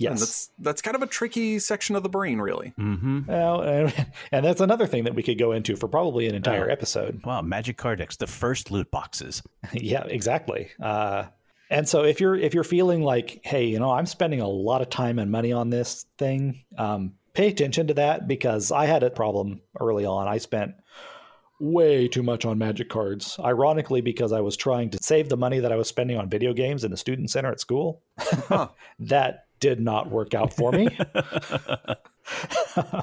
Yes, and that's that's kind of a tricky section of the brain, really. Mm-hmm. Well, and, and, that's another thing that we could go into for probably an entire oh. episode. Wow, Magic Card Decks, the first loot boxes. yeah, exactly. Uh, and so if you're if you're feeling like, hey, you know, I'm spending a lot of time and money on this thing, um, pay attention to that because I had a problem early on. I spent way too much on magic cards. Ironically, because I was trying to save the money that I was spending on video games in the student center at school. Huh. that did not work out for me. uh,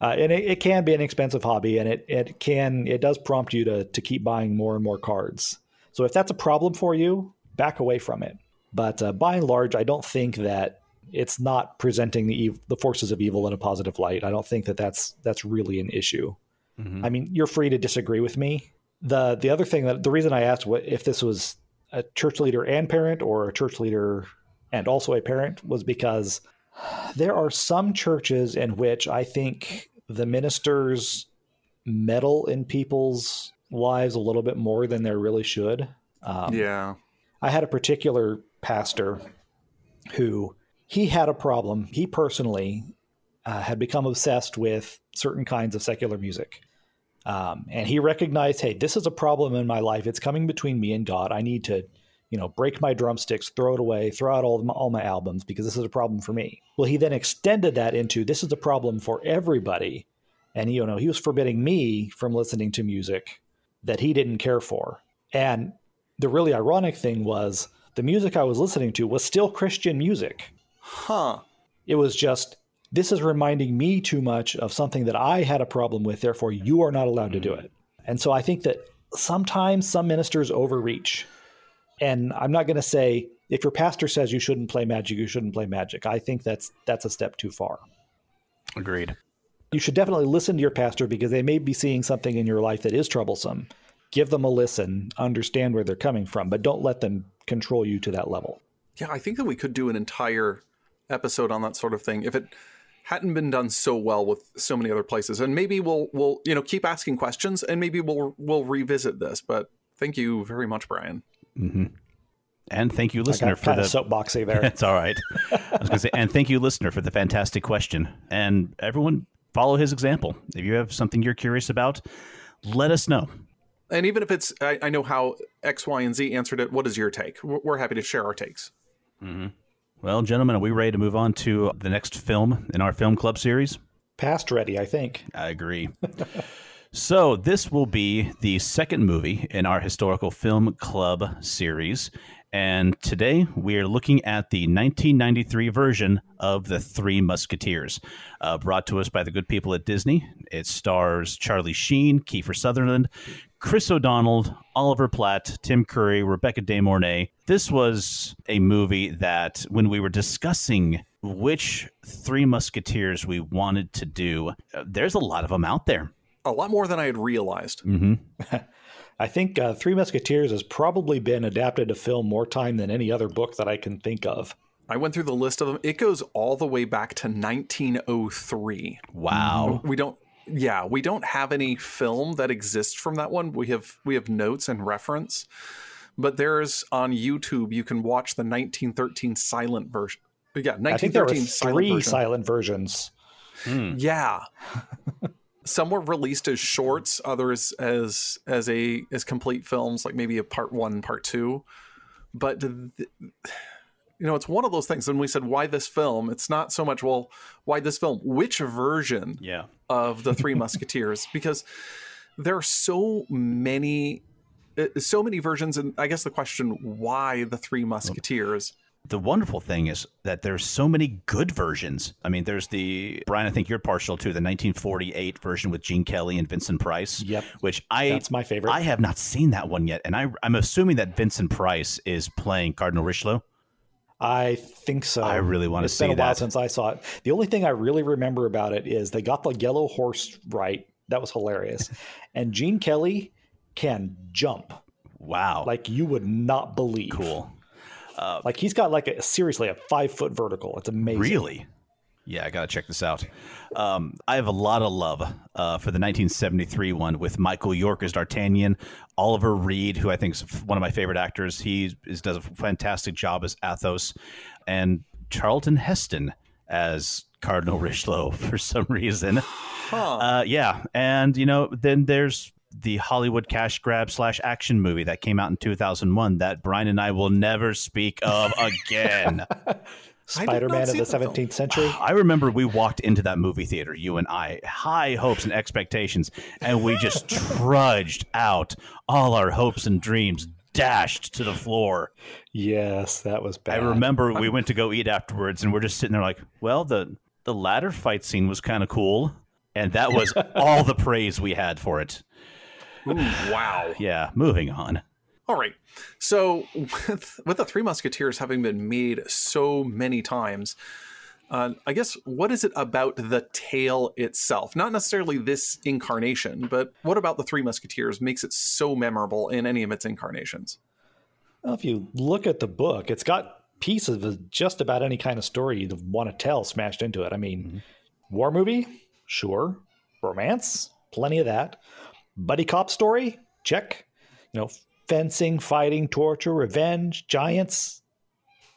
and it, it, can be an expensive hobby, and it it can it does prompt you to to keep buying more and more cards. So if that's a problem for you, back away from it. But uh, by and large, I don't think that it's not presenting the ev- the forces of evil in a positive light. I don't think that that's that's really an issue. Mm-hmm. I mean, you're free to disagree with me. the The other thing that the reason I asked what if this was a church leader and parent or a church leader and also a parent was because there are some churches in which I think the ministers meddle in people's lives a little bit more than they really should. Um, yeah. I had a particular pastor who he had a problem. He personally uh, had become obsessed with certain kinds of secular music. Um, and he recognized, hey, this is a problem in my life. It's coming between me and God. I need to, you know, break my drumsticks, throw it away, throw out all my, all my albums because this is a problem for me. Well, he then extended that into this is a problem for everybody. And, you know, he was forbidding me from listening to music that he didn't care for. And the really ironic thing was the music I was listening to was still Christian music. Huh. It was just this is reminding me too much of something that I had a problem with, therefore you are not allowed to do mm. it. And so I think that sometimes some ministers overreach. And I'm not going to say if your pastor says you shouldn't play magic, you shouldn't play magic. I think that's that's a step too far. Agreed. You should definitely listen to your pastor because they may be seeing something in your life that is troublesome. Give them a listen, understand where they're coming from, but don't let them control you to that level. Yeah, I think that we could do an entire episode on that sort of thing if it hadn't been done so well with so many other places. And maybe we'll we'll you know keep asking questions, and maybe we'll we'll revisit this. But thank you very much, Brian. Mm-hmm. And thank you, listener, for the soapboxy there. It's all right. I was going to say, and thank you, listener, for the fantastic question. And everyone, follow his example. If you have something you're curious about, let us know. And even if it's, I, I know how X, Y, and Z answered it. What is your take? We're happy to share our takes. Mm-hmm. Well, gentlemen, are we ready to move on to the next film in our film club series? Past ready, I think. I agree. so, this will be the second movie in our historical film club series. And today we are looking at the 1993 version of The Three Musketeers, uh, brought to us by the good people at Disney. It stars Charlie Sheen, Kiefer Sutherland, Chris O'Donnell, Oliver Platt, Tim Curry, Rebecca De Mornay. This was a movie that, when we were discussing which Three Musketeers we wanted to do, uh, there's a lot of them out there. A lot more than I had realized. Mm-hmm. I think uh, Three Musketeers has probably been adapted to film more time than any other book that I can think of. I went through the list of them. It goes all the way back to 1903. Wow. We don't yeah, we don't have any film that exists from that one. We have we have notes and reference, but there's on YouTube you can watch the 1913 silent version. Yeah, 1913 I think there were three silent, silent versions. Yeah. Some were released as shorts, others as as a as complete films, like maybe a part one, part two. But the, you know, it's one of those things. When we said why this film, it's not so much well why this film, which version yeah. of the Three Musketeers, because there are so many, uh, so many versions, and I guess the question why the Three Musketeers. The wonderful thing is that there's so many good versions. I mean, there's the Brian. I think you're partial to the 1948 version with Gene Kelly and Vincent Price. Yep, which I that's my favorite. I have not seen that one yet, and I, I'm assuming that Vincent Price is playing Cardinal Richelieu. I think so. I really want it's to see that. It's been a while since I saw it. The only thing I really remember about it is they got the yellow horse right. That was hilarious. and Gene Kelly can jump. Wow. Like you would not believe. Cool. Uh, like he's got like a seriously a five foot vertical. It's amazing. Really? Yeah, I gotta check this out. Um, I have a lot of love uh, for the 1973 one with Michael York as D'Artagnan, Oliver Reed, who I think is one of my favorite actors. He is, does a fantastic job as Athos, and Charlton Heston as Cardinal Richelieu for some reason. Huh. Uh, yeah, and you know, then there's the Hollywood cash grab slash action movie that came out in 2001 that Brian and I will never speak of again. Spider Man of the that film. 17th century. I remember we walked into that movie theater, you and I, high hopes and expectations, and we just trudged out, all our hopes and dreams dashed to the floor. Yes, that was bad. I remember we went to go eat afterwards, and we're just sitting there like, well, the the ladder fight scene was kind of cool, and that was all the praise we had for it. Ooh, wow. Yeah, moving on. All right. So, with, with the Three Musketeers having been made so many times, uh, I guess what is it about the tale itself? Not necessarily this incarnation, but what about the Three Musketeers makes it so memorable in any of its incarnations? Well, if you look at the book, it's got pieces of just about any kind of story you'd want to tell smashed into it. I mean, war movie, sure. Romance, plenty of that. Buddy cop story, check. You know, fencing, fighting, torture, revenge, giants.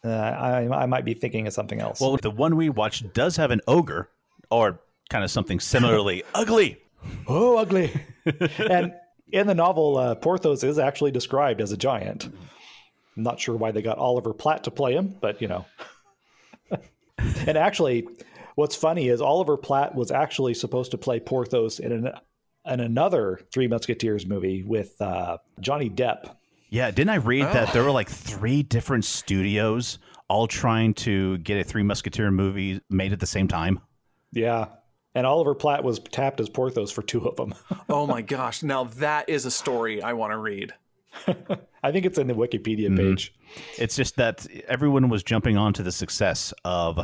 Uh, I, I might be thinking of something else. Well, the one we watched does have an ogre, or kind of something similarly ugly. oh, ugly. and in the novel, uh, Porthos is actually described as a giant. I'm not sure why they got Oliver Platt to play him, but you know. and actually, what's funny is Oliver Platt was actually supposed to play Porthos in an in another Three Musketeers movie with uh, Johnny Depp. Yeah, didn't I read that there were like three different studios all trying to get a Three Musketeer movie made at the same time? Yeah. And Oliver Platt was tapped as Porthos for two of them. Oh my gosh. Now, that is a story I want to read. I think it's in the Wikipedia page. It's just that everyone was jumping onto the success of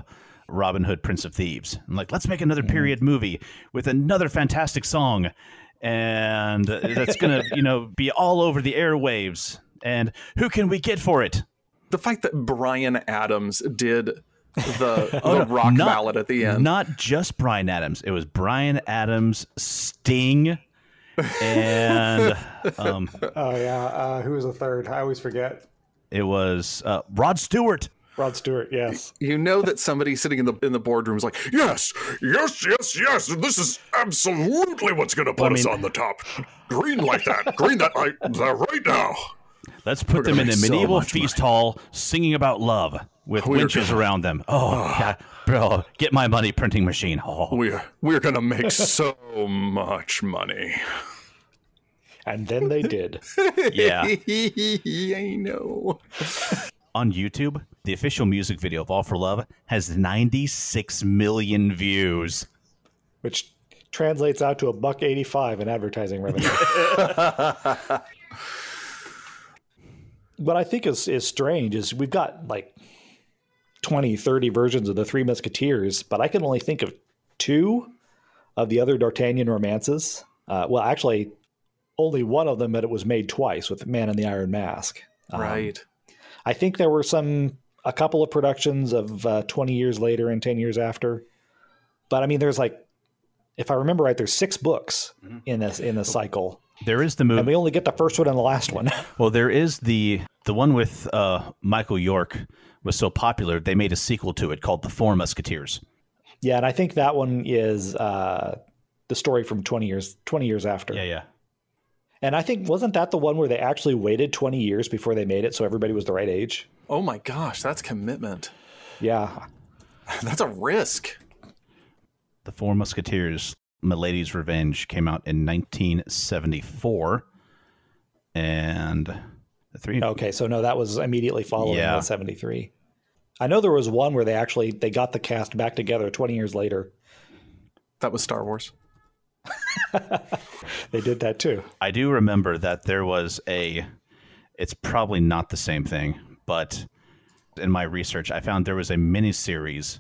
Robin Hood, Prince of Thieves. I'm like, let's make another period movie with another fantastic song, and that's gonna, you know, be all over the airwaves. And who can we get for it? The fact that Bryan Adams did the, Oh, the no, rock not- ballad at the end. Not just Bryan Adams. It was Bryan Adams, Sting, and um, Oh, yeah. Uh, who was the third? I always forget. it was uh, Rod Stewart. Rod Stewart, yes. you know that somebody sitting in the in the boardroom is like, Yes, yes, yes, yes. This is absolutely what's going to put I us on the top. Green like that. Green that like that uh, right now. Let's put them gonna in a make so medieval much feast hall singing about love with We're winches gonna- around them. Oh, ah. yeah, bro, get my money printing machine. Oh. We're we're going to make so much money. And then they did. Yeah. I know. On YouTube, the official music video of All for Love has 96 million views. which translates out to a buck 85 in advertising revenue. what I think is, is strange is we've got like 20, 30 versions of the Three Musketeers, but I can only think of two of the other D'Artagnan romances. Uh, well, actually, only one of them, but it was made twice with Man in the Iron Mask. Um, Right. I think there were some, a couple of productions of uh, 20 years later and 10 years after. But I mean, there's like, if I remember right, there's six books in this in this cycle, There is the movie, and we only get the first one and the last one. Well, there is the the one with uh, Michael York was so popular they made a sequel to it called The Four Musketeers. yeah, and I think that one is uh, the story from 20 years 20 years after. Yeah, yeah. And I think wasn't that the one where they actually waited 20 years before they made it, so everybody was the right age? Oh my gosh, that's commitment. Yeah, That's a risk. The Four Musketeers, Milady's Revenge came out in 1974. And the three. Okay, so no, that was immediately following Yeah. the 73. I know there was one where they actually they got the cast back together 20 years later. That was Star Wars. They did that too. I do remember that there was a. It's probably not the same thing, but in my research, I found there was a miniseries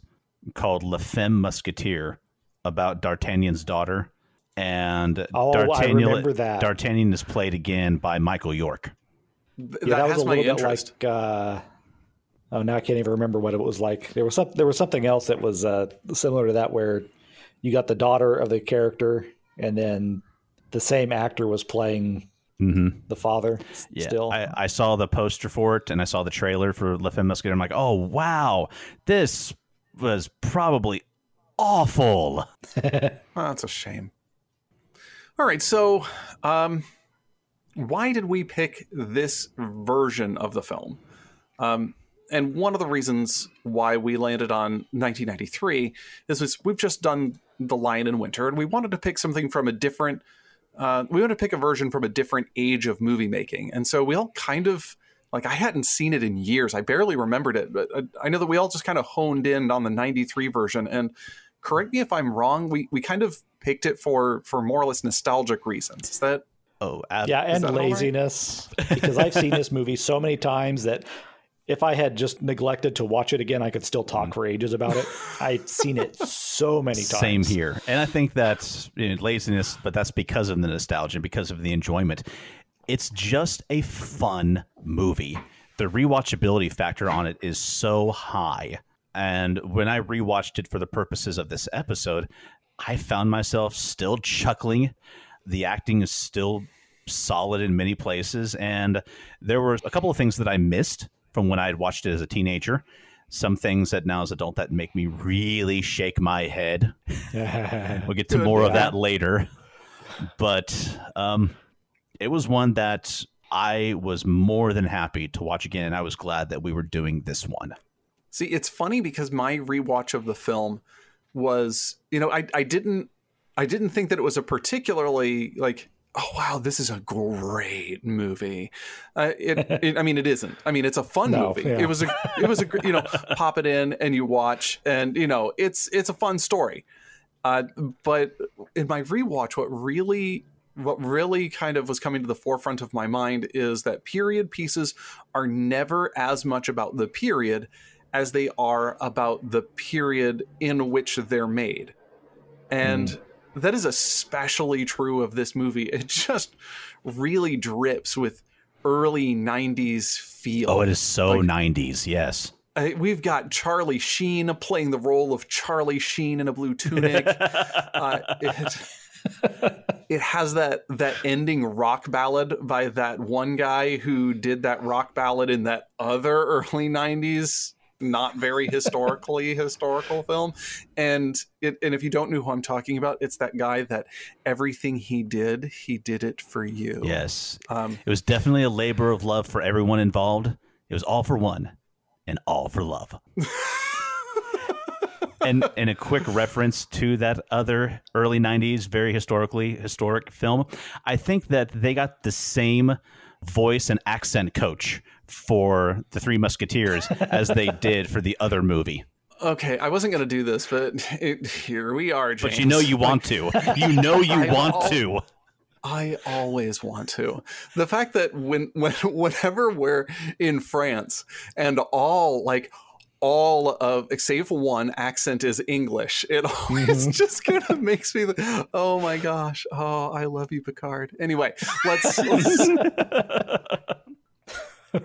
called La Femme Musketeer about D'Artagnan's daughter. And Oh, I D'Artagnan, remember that. D'Artagnan is played again by Michael York. Th- Yeah, that, was has a my little bit interest. like uh Oh, now I can't even remember what it was like. There was some there was something else that was uh similar to that where you got the daughter of the character and then the same actor was playing Mm-hmm. the father Yeah, still. I, I saw the poster for it and I saw the trailer for La Femme Musketeer. I'm like, oh wow, this was probably awful. Oh, that's a shame. All right, so um, why did we pick this version of the film? Um, and one of the reasons why we landed on 1993 is was we've just done The Lion in Winter, and we wanted to pick something from a different. Uh, we wanted to pick a version from a different age of movie making, and so we all kind of like I hadn't seen it in years. I barely remembered it, but uh, I know that we all just kind of honed in on the 93 version. And correct me if I'm wrong, we we kind of picked it for for more or less nostalgic reasons. Is that Oh, ab- Yeah, and that all right? laziness because I've seen this movie so many times that if I had just neglected to watch it again, I could still talk mm-hmm. for ages about it. I've seen it so many times. Same here. And I think that's you know, laziness, but that's because of the nostalgia, and because of the enjoyment. It's just a fun movie. The rewatchability factor on it is so high. And when I rewatched it for the purposes of this episode, I found myself still chuckling. The acting is still solid in many places. And there were a couple of things that I missed from when I had watched it as a teenager. Some things that now as an adult that make me really shake my head. We'll get to Good, more of that later. But um, it was one that I was more than happy to watch again. And I was glad that we were doing this one. See, it's funny because my rewatch of the film was, you know, I, I didn't I didn't think that it was a particularly like, oh wow, this is a great movie. Uh, it, it, I mean, it isn't. I mean, it's a fun No, movie. yeah. It was a, it was a, you know, pop it in and you watch, and you know, it's it's a fun story. Uh, but in my rewatch, what really what really kind of was coming to the forefront of my mind is that period pieces are never as much about the period as they are about the period in which they're made. And that is especially true of this movie. It just really drips with early 90s feel. Oh, it is so Like- 90s. Yes. Uh, we've got Charlie Sheen playing the role of Charlie Sheen in a blue tunic. uh, it, it has that that ending rock ballad by that one guy who did that rock ballad in that other early '90s, not very historically historical film. And it, and if you don't know who I'm talking about, it's that guy that everything he did, he did it for you. Yes. Um, It was definitely a labor of love for everyone involved. It was all for one and all for love. and and a quick reference to that other early 90s very historically historic film. I think that they got the same voice and accent coach for the Three Musketeers as they did for the other movie. okay, I wasn't going to do this, but it, here we are, James. But you know you want to. You know you I want al- to. I always want to. The fact that when, when whenever we're in France and all like all of save one accent is English, it always mm-hmm. just kind of makes me. Oh my gosh! Oh, I love you, Picard. Anyway, let's. let's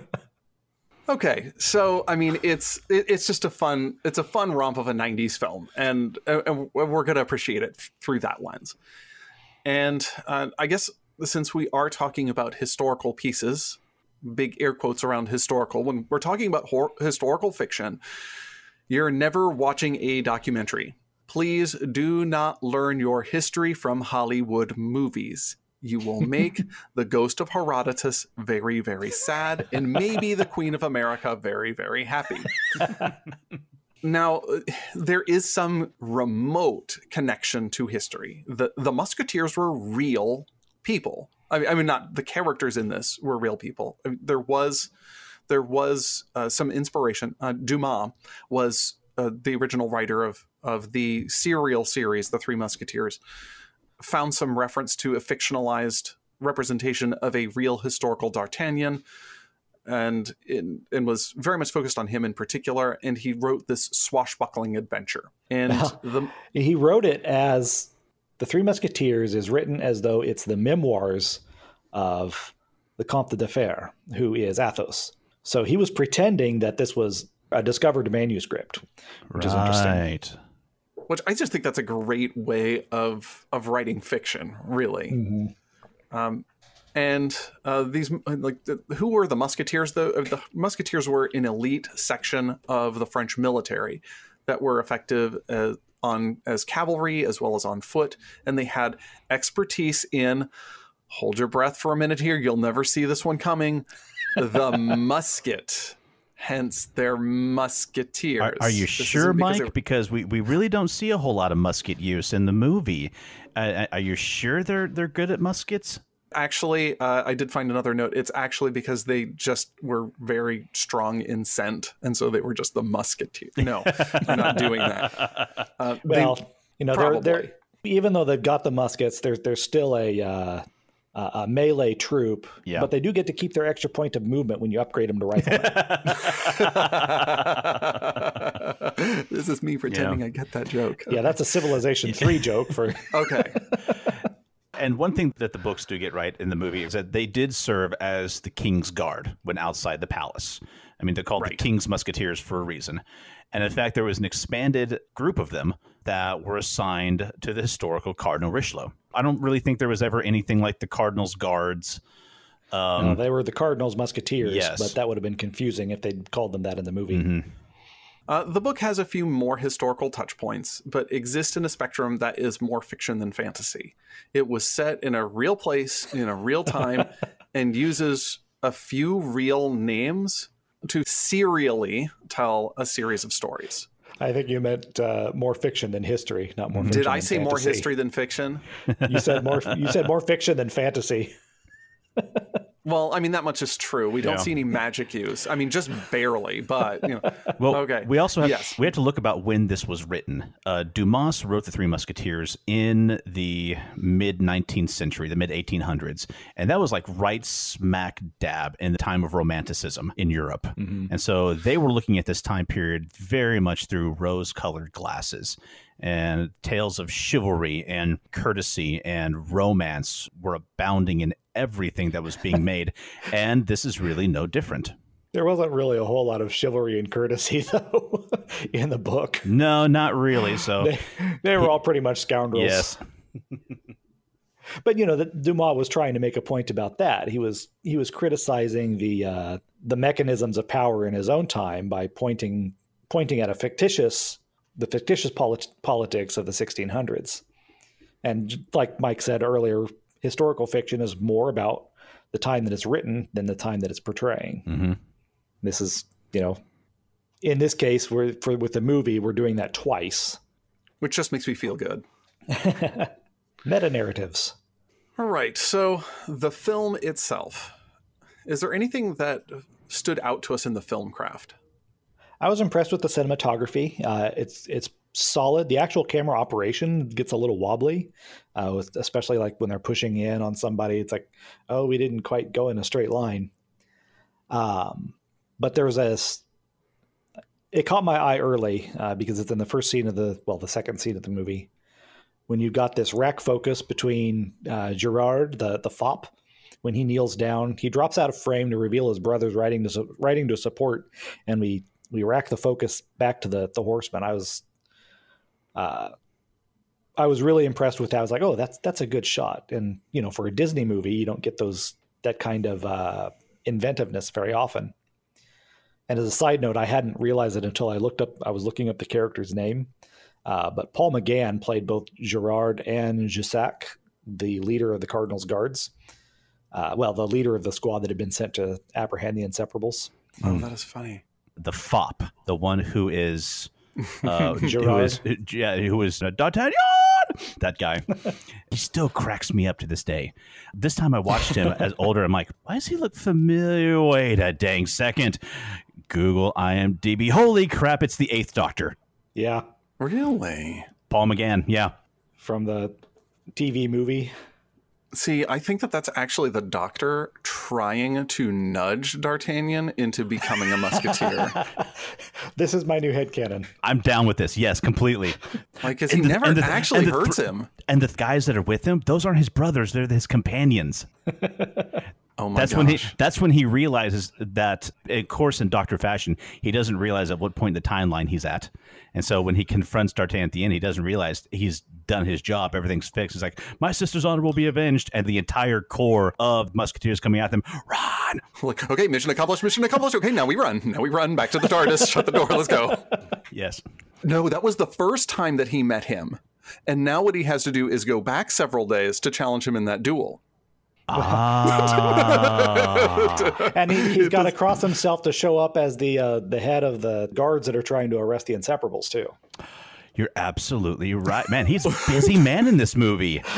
Okay, so I mean, it's it, it's just a fun it's a fun romp of a '90s film, and, and we're gonna appreciate it through that lens. And uh, I guess since we are talking about historical pieces, big air quotes around historical, when we're talking about hor- historical fiction, you're never watching a documentary. Please do not learn your history from Hollywood movies. You will make the ghost of Herodotus very, very sad, and maybe the Queen of America very, very happy. Now, there is some remote connection to history. The the Musketeers were real people. I mean, I mean not the characters in this were real people. I mean, there was there was uh, some inspiration. Uh, Dumas was uh, the original writer of of the serial series, The Three Musketeers. Found some reference to a fictionalized representation of a real historical D'Artagnan and in, and was very much focused on him in particular. And he wrote this swashbuckling adventure. And the He wrote it as The Three Musketeers is written as though it's the memoirs of the Comte de Fer, who is Athos. So he was pretending that this was a discovered manuscript, which is interesting. Which I just think that's a great way of of writing fiction, really. Mhm. Um, and uh, these like the, who were the musketeers? The the musketeers were an elite section of the French military that were effective as, on as cavalry as well as on foot, and they had expertise in. Hold your breath for a minute here. You'll never see this one coming. The musket. Hence, they're musketeers. Are, are you This sure, isn't because Mike? they- Because we, we really don't see a whole lot of musket use in the movie. Uh, are you sure they're they're good at muskets? Actually, uh, I did find another note. It's actually because they just were very strong in scent, and so they were just the musketeer. No, I'm not doing that. Uh, they- Well, you know, they're, they're even though they've got the muskets, they're they're still a uh, a a melee troop. Yeah. But they do get to keep their extra point of movement when you upgrade them to riflemen. this is me pretending I get that joke. yeah, that's a Civilization Three joke for. Okay. And one thing that the books do get right in the movie is that they did serve as the king's guard when outside the palace. I mean, they're called the king's musketeers for a reason. And in fact, there was an expanded group of them that were assigned to the historical Cardinal Richelieu. I don't really think there was ever anything like the Cardinal's guards. Um, No, they were the Cardinals Musketeers, Yes. but that would have been confusing if they'd called them that in the movie. Uh, the book has a few more historical touch points, but exists in a spectrum that is more fiction than fantasy. It was set in a real place, in a real time, and uses a few real names to serially tell a series of stories. I think you meant uh, more fiction than history, not more. Did I say more history than fiction? You said more. You said more fiction than fantasy. Well, I mean that much is true. We don't Yeah. see any magic use. I mean, just barely. But you know, Well, okay. we also have Yes. we have to look about when this was written. Uh, Dumas wrote the Three Musketeers in the mid 19th century, the mid 1800s, and that was like right smack dab in the time of Romanticism in Europe. And so they were looking at this time period very much through rose-colored glasses. And tales of chivalry and courtesy and romance were abounding in everything that was being made, and this is really no different. There wasn't really a whole lot of chivalry and courtesy, though, in the book. No, not really. So They, they were all pretty much scoundrels. yes. but you know, the, Dumas was trying to make a point about that. He was he was criticizing the uh, the mechanisms of power in his own time by pointing pointing at a fictitious the fictitious polit- politics of the 1600s. And like Mike said earlier, historical fiction is more about the time that it's written than the time that it's portraying. hmm This is, you know, in this case, we're for with the movie, we're doing that twice. which just makes me feel good. Meta narratives. All right. So the film itself. Is there anything that stood out to us in the film craft? I was impressed with the cinematography. Uh, it's it's solid. The actual camera operation gets a little wobbly, uh, with, especially like when they're pushing in on somebody. It's like, oh, we didn't quite go in a straight line. Um, but there was a. It caught my eye early uh, because it's in the first scene of the well, the second scene of the movie, when you've got this rack focus between uh, Gerard, the the fop, when he kneels down, he drops out of frame to reveal his brother's writing to riding to support, and we we rack the focus back to the the horseman. I was, uh, I was really impressed with that. I was like, oh, that's that's a good shot. And you know, for a Disney movie, you don't get those that kind of uh, inventiveness very often. And as a side note, I hadn't realized it until I looked up. I was looking up the character's name, uh, but Paul McGann played both Gerard and Jussac, the leader of the Cardinals Guards. Uh, well, the leader of the squad that had been sent to apprehend the Inseparables. Oh, that is funny. The fop, the one who is uh, who Gerard. yeah, who is uh, D'Artagnan. That guy, he still cracks me up to this day. This time I watched him as older. I'm like, why does he look familiar? Wait a dang second. Google IMDb. Holy crap! It's the Eighth Doctor, Yeah, Really? Paul McGann. Yeah, from the TV movie. See, I think that that's actually the doctor trying to nudge D'Artagnan into becoming a musketeer. This is my new head headcanon. I'm down with this. Yes, completely. Like, because he the- never the- actually the hurts thr- him. And the guys that are with him, those aren't his brothers; they're his companions. Oh my that's gosh. when he that's when he realizes that of course in doctor fashion he doesn't realize at what point in the timeline he's at and so when he confronts d'artagnan at the end he doesn't realize he's done his job everything's fixed he's like my sister's honor will be avenged and the entire corps of musketeers coming at them run like, okay, mission accomplished, mission accomplished. Okay, now we run. Now we run back to the TARDIS. Shut the door. Let's go. yes No, that was the first time that he met him. And now what he has to do is go back several days to challenge him in that duel. and he, he's got to cross himself to show up as the uh, the head of the guards that are trying to arrest the Inseparables too. You're absolutely right, man. He's a busy man in this movie.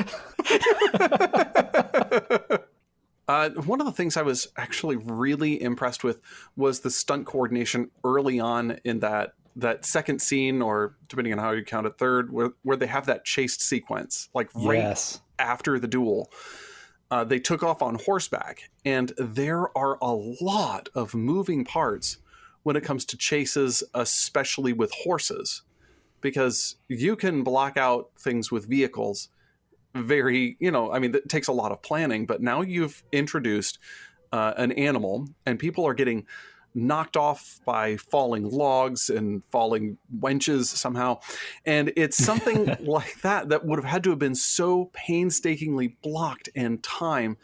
Uh, one of the things I was actually really impressed with was the stunt coordination early on in that that second scene, or depending on how you count it, third, where where they have that chased sequence, like right Yes. after the duel. Uh, they took off on horseback, and there are a lot of moving parts when it comes to chases, especially with horses, because you can block out things with vehicles very, you know, I mean, it takes a lot of planning, but now you've introduced uh, an animal, and people are getting knocked off by falling logs and falling wenches somehow. And it's something like that that would have had to have been so painstakingly blocked and time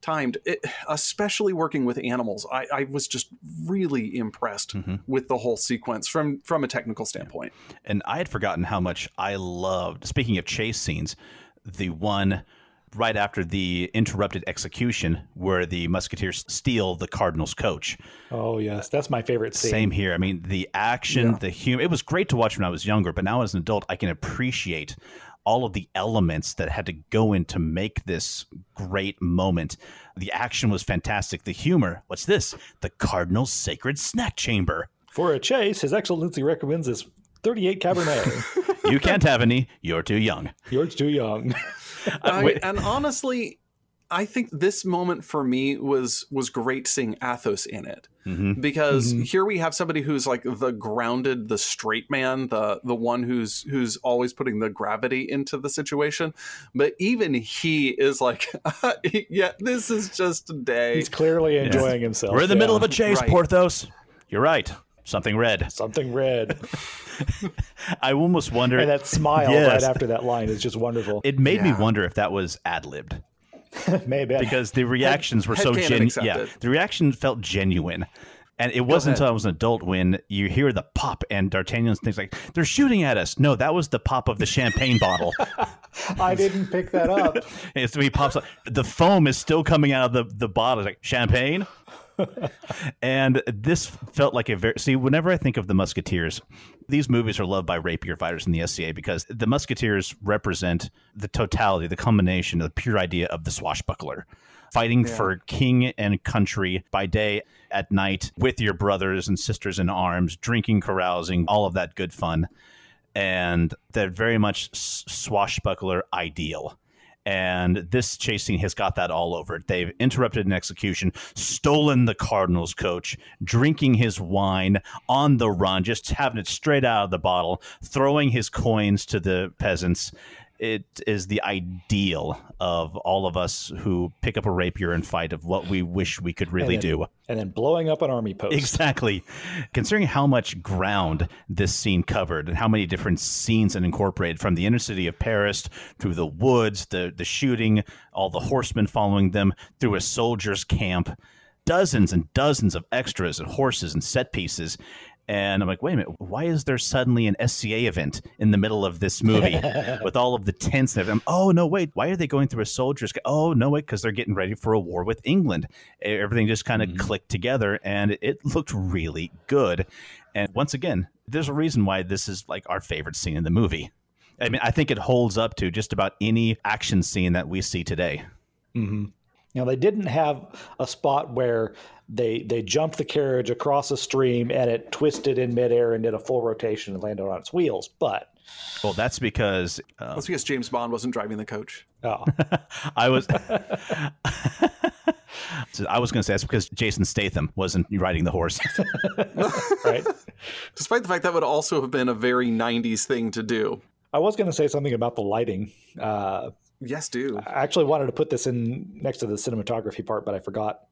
timed, it, especially working with animals. I, I was just really impressed mm-hmm. with the whole sequence from from a technical standpoint. And I had forgotten how much I loved, speaking of chase scenes, the one right after the interrupted execution where the musketeers steal the cardinal's coach. Oh yes, that's my favorite scene. Same here. I mean, the action, the humor. It was great to watch when I was younger, but now as an adult, I can appreciate all of the elements that had to go in to make this great moment. The action was fantastic. The humor. What's this? The cardinal's sacred snack chamber. For a chase, His Excellency recommends this 38 Cabernet. You can't have any. You're too young. You're too young. I, and honestly, I think this moment for me was was great seeing Athos in it mm-hmm. because mm-hmm. here we have somebody who's like the grounded, the straight man, the the one who's who's always putting the gravity into the situation. But even he is like, yeah, this is just a day. He's clearly enjoying himself. We're in the middle of a chase, Right. Porthos. You're right. Something red. something red. I almost wonder. and that smile Yes. right after that line is just wonderful. It made me wonder if that was ad libbed Maybe because the reactions were so genuine. Yeah, the reaction felt genuine. And it wasn't until I was an adult when you hear the pop and D'Artagnan's things like, they're shooting at us. No, that was the pop of the champagne bottle. I didn't pick that up. It's he pops up. The foam is still coming out of the, the bottle. It's like champagne. And this felt like a very see. Whenever I think of the Musketeers, these movies are loved by rapier fighters in the SCA because the Musketeers represent the totality, the combination, the pure idea of the swashbuckler, fighting for king and country by day, at night with your brothers and sisters in arms, drinking, carousing, all of that good fun and they're very much swashbuckler ideal. And this chasing has got that all over it. They've interrupted an execution, stolen the Cardinals coach, drinking his wine on the run, just having it straight out of the bottle, throwing his coins to the peasants. It is the ideal of all of us who pick up a rapier and fight of what we wish we could really And then- do. And then blowing up an army post. Exactly. Considering how much ground this scene covered and how many different scenes it incorporated from the inner city of Paris through the woods, the, the shooting, all the horsemen following them, through a soldier's camp, dozens and dozens of extras and horses and set pieces. And I'm like, wait a minute, why is there suddenly an SCA event in the middle of this movie with all of the tents and everything? Oh, no, wait, why are they going through a soldier's? Oh, no, wait, because they're getting ready for a war with England. Everything just kind of mm-hmm. clicked together and it looked really good. And once again, there's a reason why this is like our favorite scene in the movie. I mean, I think it holds up to just about any action scene that we see today. Mm-hmm. You know, they didn't have a spot where they they jumped the carriage across a stream and it twisted in midair and did a full rotation and landed on its wheels. But Well, that's because uh, That's because James Bond wasn't driving the coach. oh, I was. So I was going to say that's because Jason Statham wasn't riding the horse. right. Despite the fact that would also have been a very 90s thing to do. I was going to say something about the lighting. Uh, Yes, do. I actually wanted to put this in next to the cinematography part, but I forgot.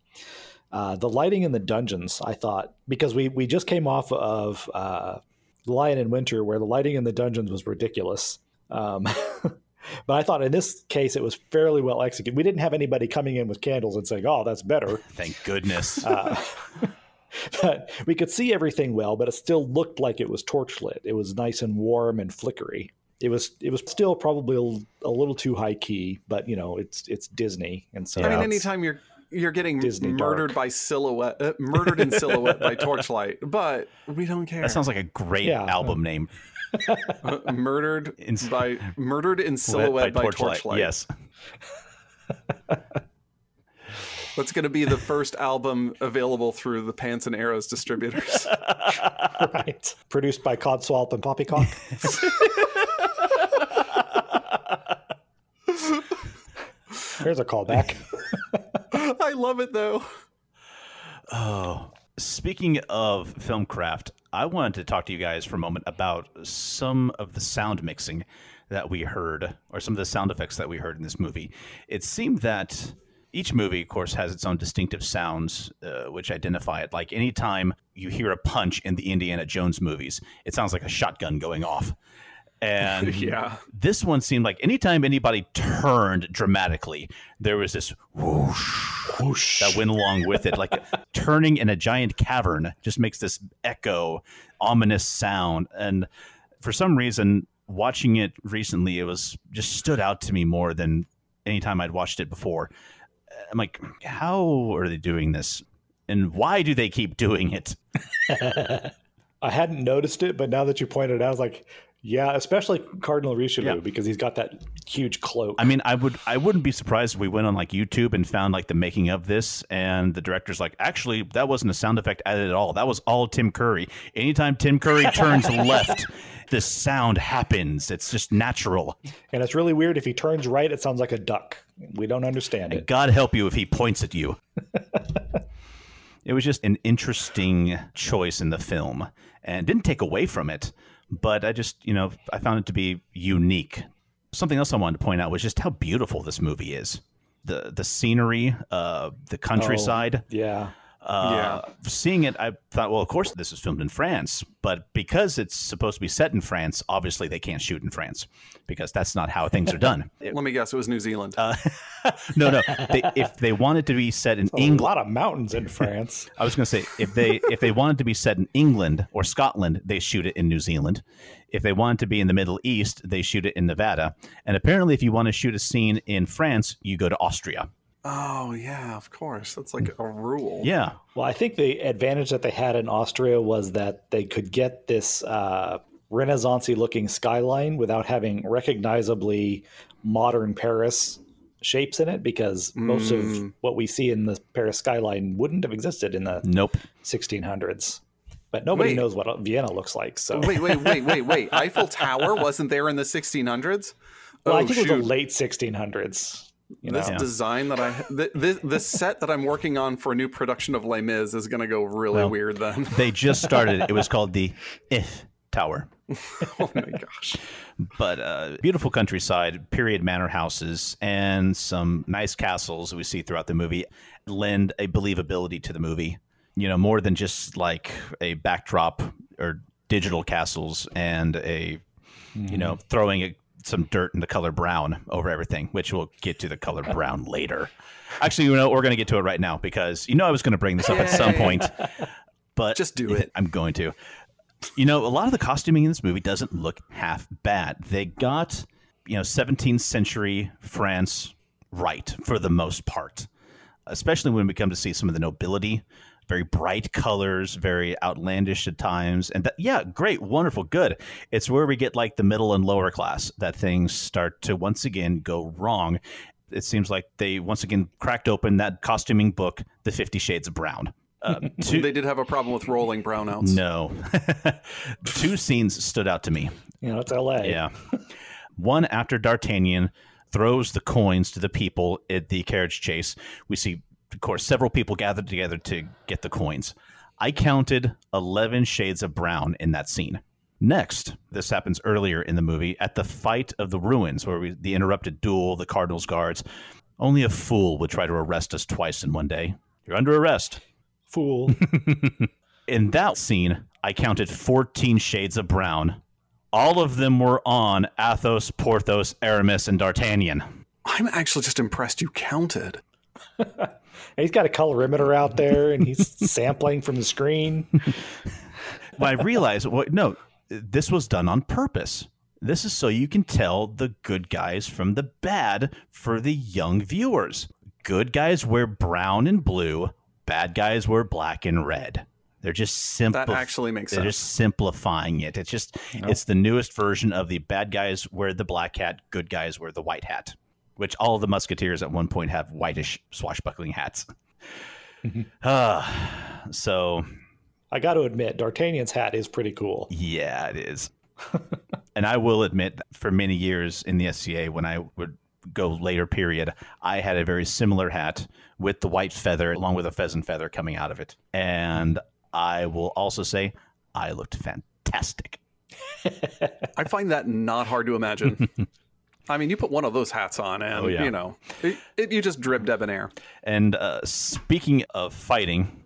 Uh, the lighting in the dungeons, I thought, because we we just came off of uh, Lion in Winter, where the lighting in the dungeons was ridiculous. Um, but I thought in this case it was fairly well executed. We didn't have anybody coming in with candles and saying, "Oh, that's better." Thank goodness. Uh, but we could see everything well, but it still looked like it was torch lit. It was nice and warm and flickery. It was it was still probably a, a little too high key, but you know it's it's Disney, and so I mean, anytime you're you're getting Disney murdered dark. by silhouette, uh, murdered in silhouette by torchlight, but we don't care. That sounds like a great Yeah. album name. Uh, murdered In- by murdered in silhouette by, torchlight. Yes. That's going to be the first album available through the Pants and Arrows distributors. right. Produced by Codswallop and Poppycock. Here's a callback. I love it though. Oh, speaking of film craft, I wanted to talk to you guys for a moment about some of the sound mixing that we heard, or some of the sound effects that we heard in this movie. It seemed that each movie, of course, has its own distinctive sounds, uh, which identify it. Like anytime you hear a punch in the Indiana Jones movies, it sounds like a shotgun going off. And Yeah. this one seemed like anytime anybody turned dramatically, there was this whoosh, that went along with it. Like turning in a giant cavern just makes this echo, ominous sound. And for some reason, watching it recently, it was just stood out to me more than any time I'd watched it before. Uh, I'm like, how are they doing this? And why do they keep doing it? I hadn't noticed it, but now that you pointed it out, I was like, yeah, especially Cardinal Richelieu Yeah. because he's got that huge cloak. I mean, I would I wouldn't be surprised if we went on like YouTube and found like the making of this, and the director's like, actually, that wasn't a sound effect added at all. That was all Tim Curry. Anytime Tim Curry turns left, this sound happens. It's just natural. and it's really weird. If he turns right, it sounds like a duck. We don't understand it. God help you if he points at you. it was just an interesting choice in the film, and didn't take away from it. But I just, you know, I found it to be unique. Something else I wanted to point out was just how beautiful this movie is. The the scenery, uh, the countryside. Yeah. Uh, Seeing it, I thought, well, of course, this is filmed in France, but because it's supposed to be set in France, obviously they can't shoot in France because that's not how things are done. It- Let me guess, it was New Zealand. uh, no, no. They, if they wanted to be set in England, A lot of mountains in France. I was going to say if they if they wanted to be set in England or Scotland, they shoot it in New Zealand. If they wanted to be in the Middle East, they shoot it in Nevada. And apparently, if you want to shoot a scene in France, you go to Austria. Oh yeah, of course. That's like a rule. Yeah, Well, I think the advantage that they had in Austria was that they could get this uh, Renaissance looking skyline without having recognizably modern Paris shapes in it because most of Mm. what we see in the Paris skyline wouldn't have existed in the nope. 1600s. But nobody Wait. knows what Vienna looks like. So, Wait, wait, wait, wait, wait. Eiffel Tower wasn't there in the 1600s? well, I Oh, think it was the late 1600s. You know? This Yeah. design that I th- this, this set that I'm working on for a new production of Les Mis is going to go really Well, weird then. They just started. it was called the If Tower. oh my gosh. but uh, beautiful countryside, period manor houses, and some nice castles we see throughout the movie lend a believability to the movie. You know, more than just like a backdrop or digital castles and a, you know, throwing a, some dirt in the color brown over everything, which we'll get to the color brown later. Actually, you know, we're going to get to it right now because you know I was going to bring this up at some point, but Just do it. I'm going to. You know, a lot of the costuming in this movie doesn't look half bad. They got, you know, 17th century France right for the most part, especially when we come to see some of the nobility. Very bright colors, very outlandish at times. And that, yeah, great, wonderful, good. It's where we get like the middle and lower class that things start to once again go wrong. It seems like they once again cracked open that costuming book, The Fifty Shades of Brown. Uh, two, They did have a problem with rolling brownouts. no. Two scenes stood out to me. You know, it's LA. Yeah. One after D'Artagnan throws the coins to the people at the carriage chase. We see, of course, several people gathered together to get the coins. I counted 11 shades of brown in that scene. Next, this happens earlier in the movie at the fight of the ruins, where we, the interrupted duel, the Cardinals guards. Only a fool would try to arrest us twice in one day. You're under arrest. Fool. In that scene, I counted 14 shades of brown. All of them were on Athos, Porthos, Aramis, and D'Artagnan. I'm actually just impressed you counted. he's got a colorimeter out there and he's sampling from the screen. When I realize, well, no, this was done on purpose. This is so you can tell the good guys from the bad for the young viewers. good guys wear brown and blue, bad guys wear black and red. They're just simple. That actually makes They're sense. just simplifying it. It's just it's the newest version of the bad guys wear the black hat, good guys wear the white hat. Which all the musketeers at one point have whitish swashbuckling hats. Ah, so I got to admit, D'Artagnan's hat is pretty cool. yeah, it is. and I will admit, that for many years in the SCA, when I would go later period, I had a very similar hat with the white feather, along with a pheasant feather coming out of it. And I will also say, I looked fantastic. I find that not hard to imagine. I mean, you put one of those hats on, and Oh, yeah. you know, it, it, you just drip debonair. And uh, speaking of fighting,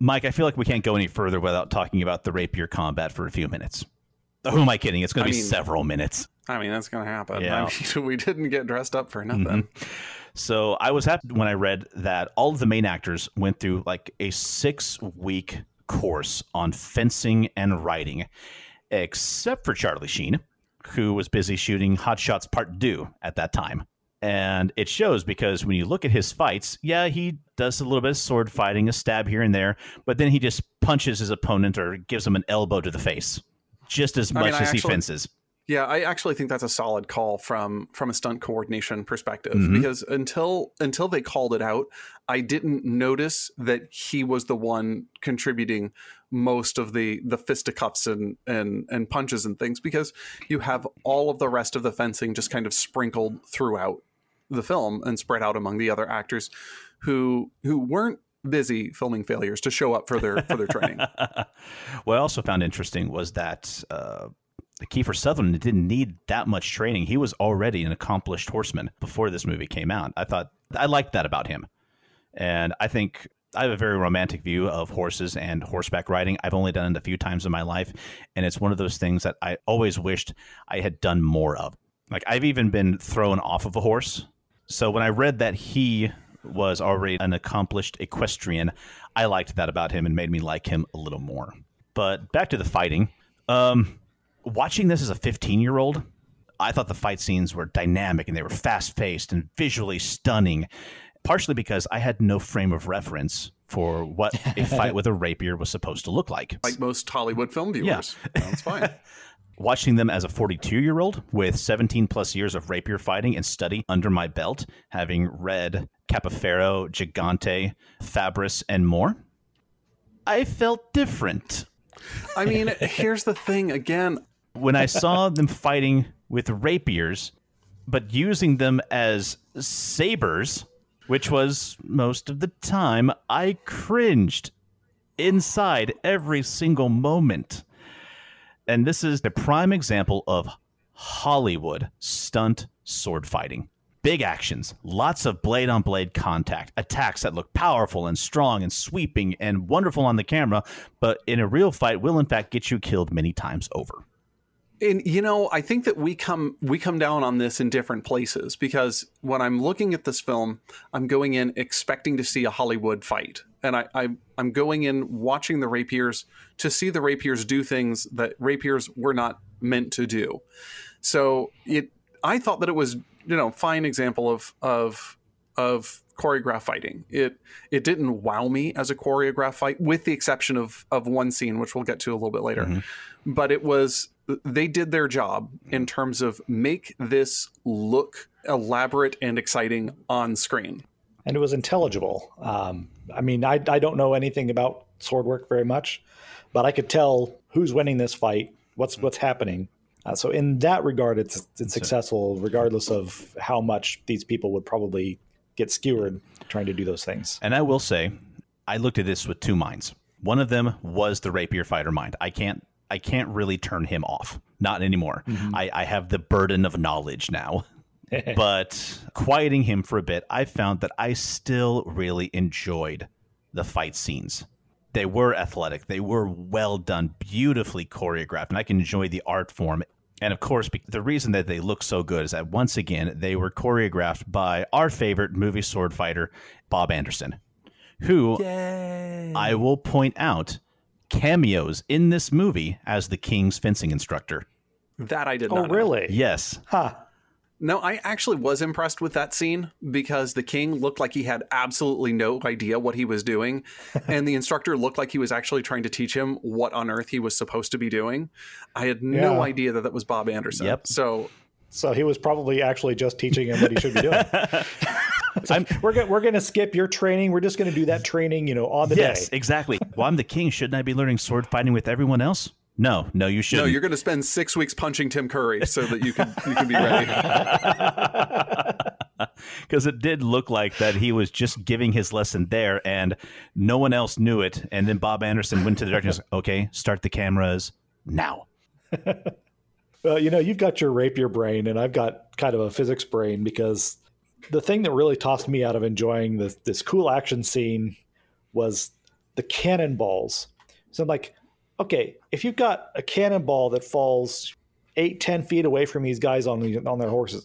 Mike, I feel like we can't go any further without talking about the rapier combat for a few minutes. Who am I kidding? It's going to be mean- several minutes. I mean, that's going to happen. Yeah. I mean, we didn't get dressed up for nothing. So I was happy when I read that all of the main actors went through like a six week course on fencing and riding, except for Charlie Sheen, who was busy shooting Hot Shots Part 2 at that time. And it shows because when you look at his fights, yeah, he does a little bit of sword fighting, a stab here and there, but then he just punches his opponent or gives him an elbow to the face, just as I much mean, as he fences. Yeah, I actually think that's a solid call from from a stunt coordination perspective Mhm. because until until they called it out, I didn't notice that he was the one contributing most of the the fisticuffs and and and punches and things because you have all of the rest of the fencing just kind of sprinkled throughout the film and spread out among the other actors who who weren't busy filming failures to show up for their for their training. what I also found interesting was that uh, Kiefer Sutherland didn't need that much training. He was already an accomplished horseman before this movie came out. I thought I liked that about him, and I think I have a very romantic view of horses and horseback riding. I've only done it a few times in my life, and it's one of those things that I always wished I had done more of. Like I've even been thrown off of a horse. So when I read that he was already an accomplished equestrian, I liked that about him and made me like him a little more. But back to the fighting. Um, watching this as a 15 year old, I thought the fight scenes were dynamic and they were fast paced and visually stunning, partially because I had no frame of reference for what a fight with a rapier was supposed to look like. like most Hollywood film viewers. Yeah. That's fine. Watching them as a 42 year old with 17 plus years of rapier fighting and study under my belt, having read Capoferro, Giganti, Fabris, and more, I felt different. I mean, here's the thing again, when I saw them fighting with rapiers, but using them as sabers, which was most of the time, I cringed inside every single moment. And this is the prime example of Hollywood stunt sword fighting. Big actions, lots of blade on blade contact, attacks that look powerful and strong and sweeping and wonderful on the camera, but in a real fight will in fact get you killed many times over. And you know i think that we come we come down on this in different places because when i'm looking at this film i'm going in expecting to see a hollywood fight. And I, I i'm going in watching the rapiers to see the rapiers do things that rapiers were not meant to do. So it i thought that it was you know fine example of of of choreographed fighting. It it didn't wow me as a choreographed fight with the exception of of one scene which we'll get to a little bit later. Mm-hmm. But it was they did their job in terms of make this look elaborate and exciting on screen and it was intelligible. Um, I mean, I, I don't know anything about sword work very much, but I could tell who's winning this fight, what's what's happening. Uh, so in that regard, it's it's successful, regardless of how much these people would probably get skewered trying to do those things. And I will say, I looked at this with two minds. One of them was the rapier fighter mind. I can't I can't really turn him off. Not anymore. Mm-hmm. I, I have the burden of knowledge now. but quieting him for a bit, I found that I still really enjoyed the fight scenes. They were athletic, they were well done, beautifully choreographed, and I can enjoy the art form. And of course, the reason that they look so good is that once again, they were choreographed by our favorite movie sword fighter, Bob Anderson, who I will point out cameos in this movie as the King's fencing instructor. that i did Oh, not know. really? Yes. Huh. No, I actually was impressed with that scene because the king looked like he had absolutely no idea what he was doing. and the instructor looked like he was actually trying to teach him what on earth he was supposed to be doing. I had no idea that that was Bob Anderson. Yep. So So he was probably actually just teaching him what he should be doing. I'm, we're going we're going to skip your training. We're just going to do that training, you know, on the yes, day. exactly. Well, I'm the king. Shouldn't I be learning sword fighting with everyone else? No, no, you shouldn't. No, you're going to spend six weeks punching Tim Curry so that you can you can be ready. because it did look like that he was just giving his lesson there and no one else knew it and then bob anderson went to the director and was like, okay start the cameras now Well, you know, you've got your rapier brain, and I've got kind of a physics brain because the thing that really tossed me out of enjoying this this cool action scene was the cannonballs. So I'm like, okay, if you've got a cannonball that falls eight, ten feet away from these guys on on their horses,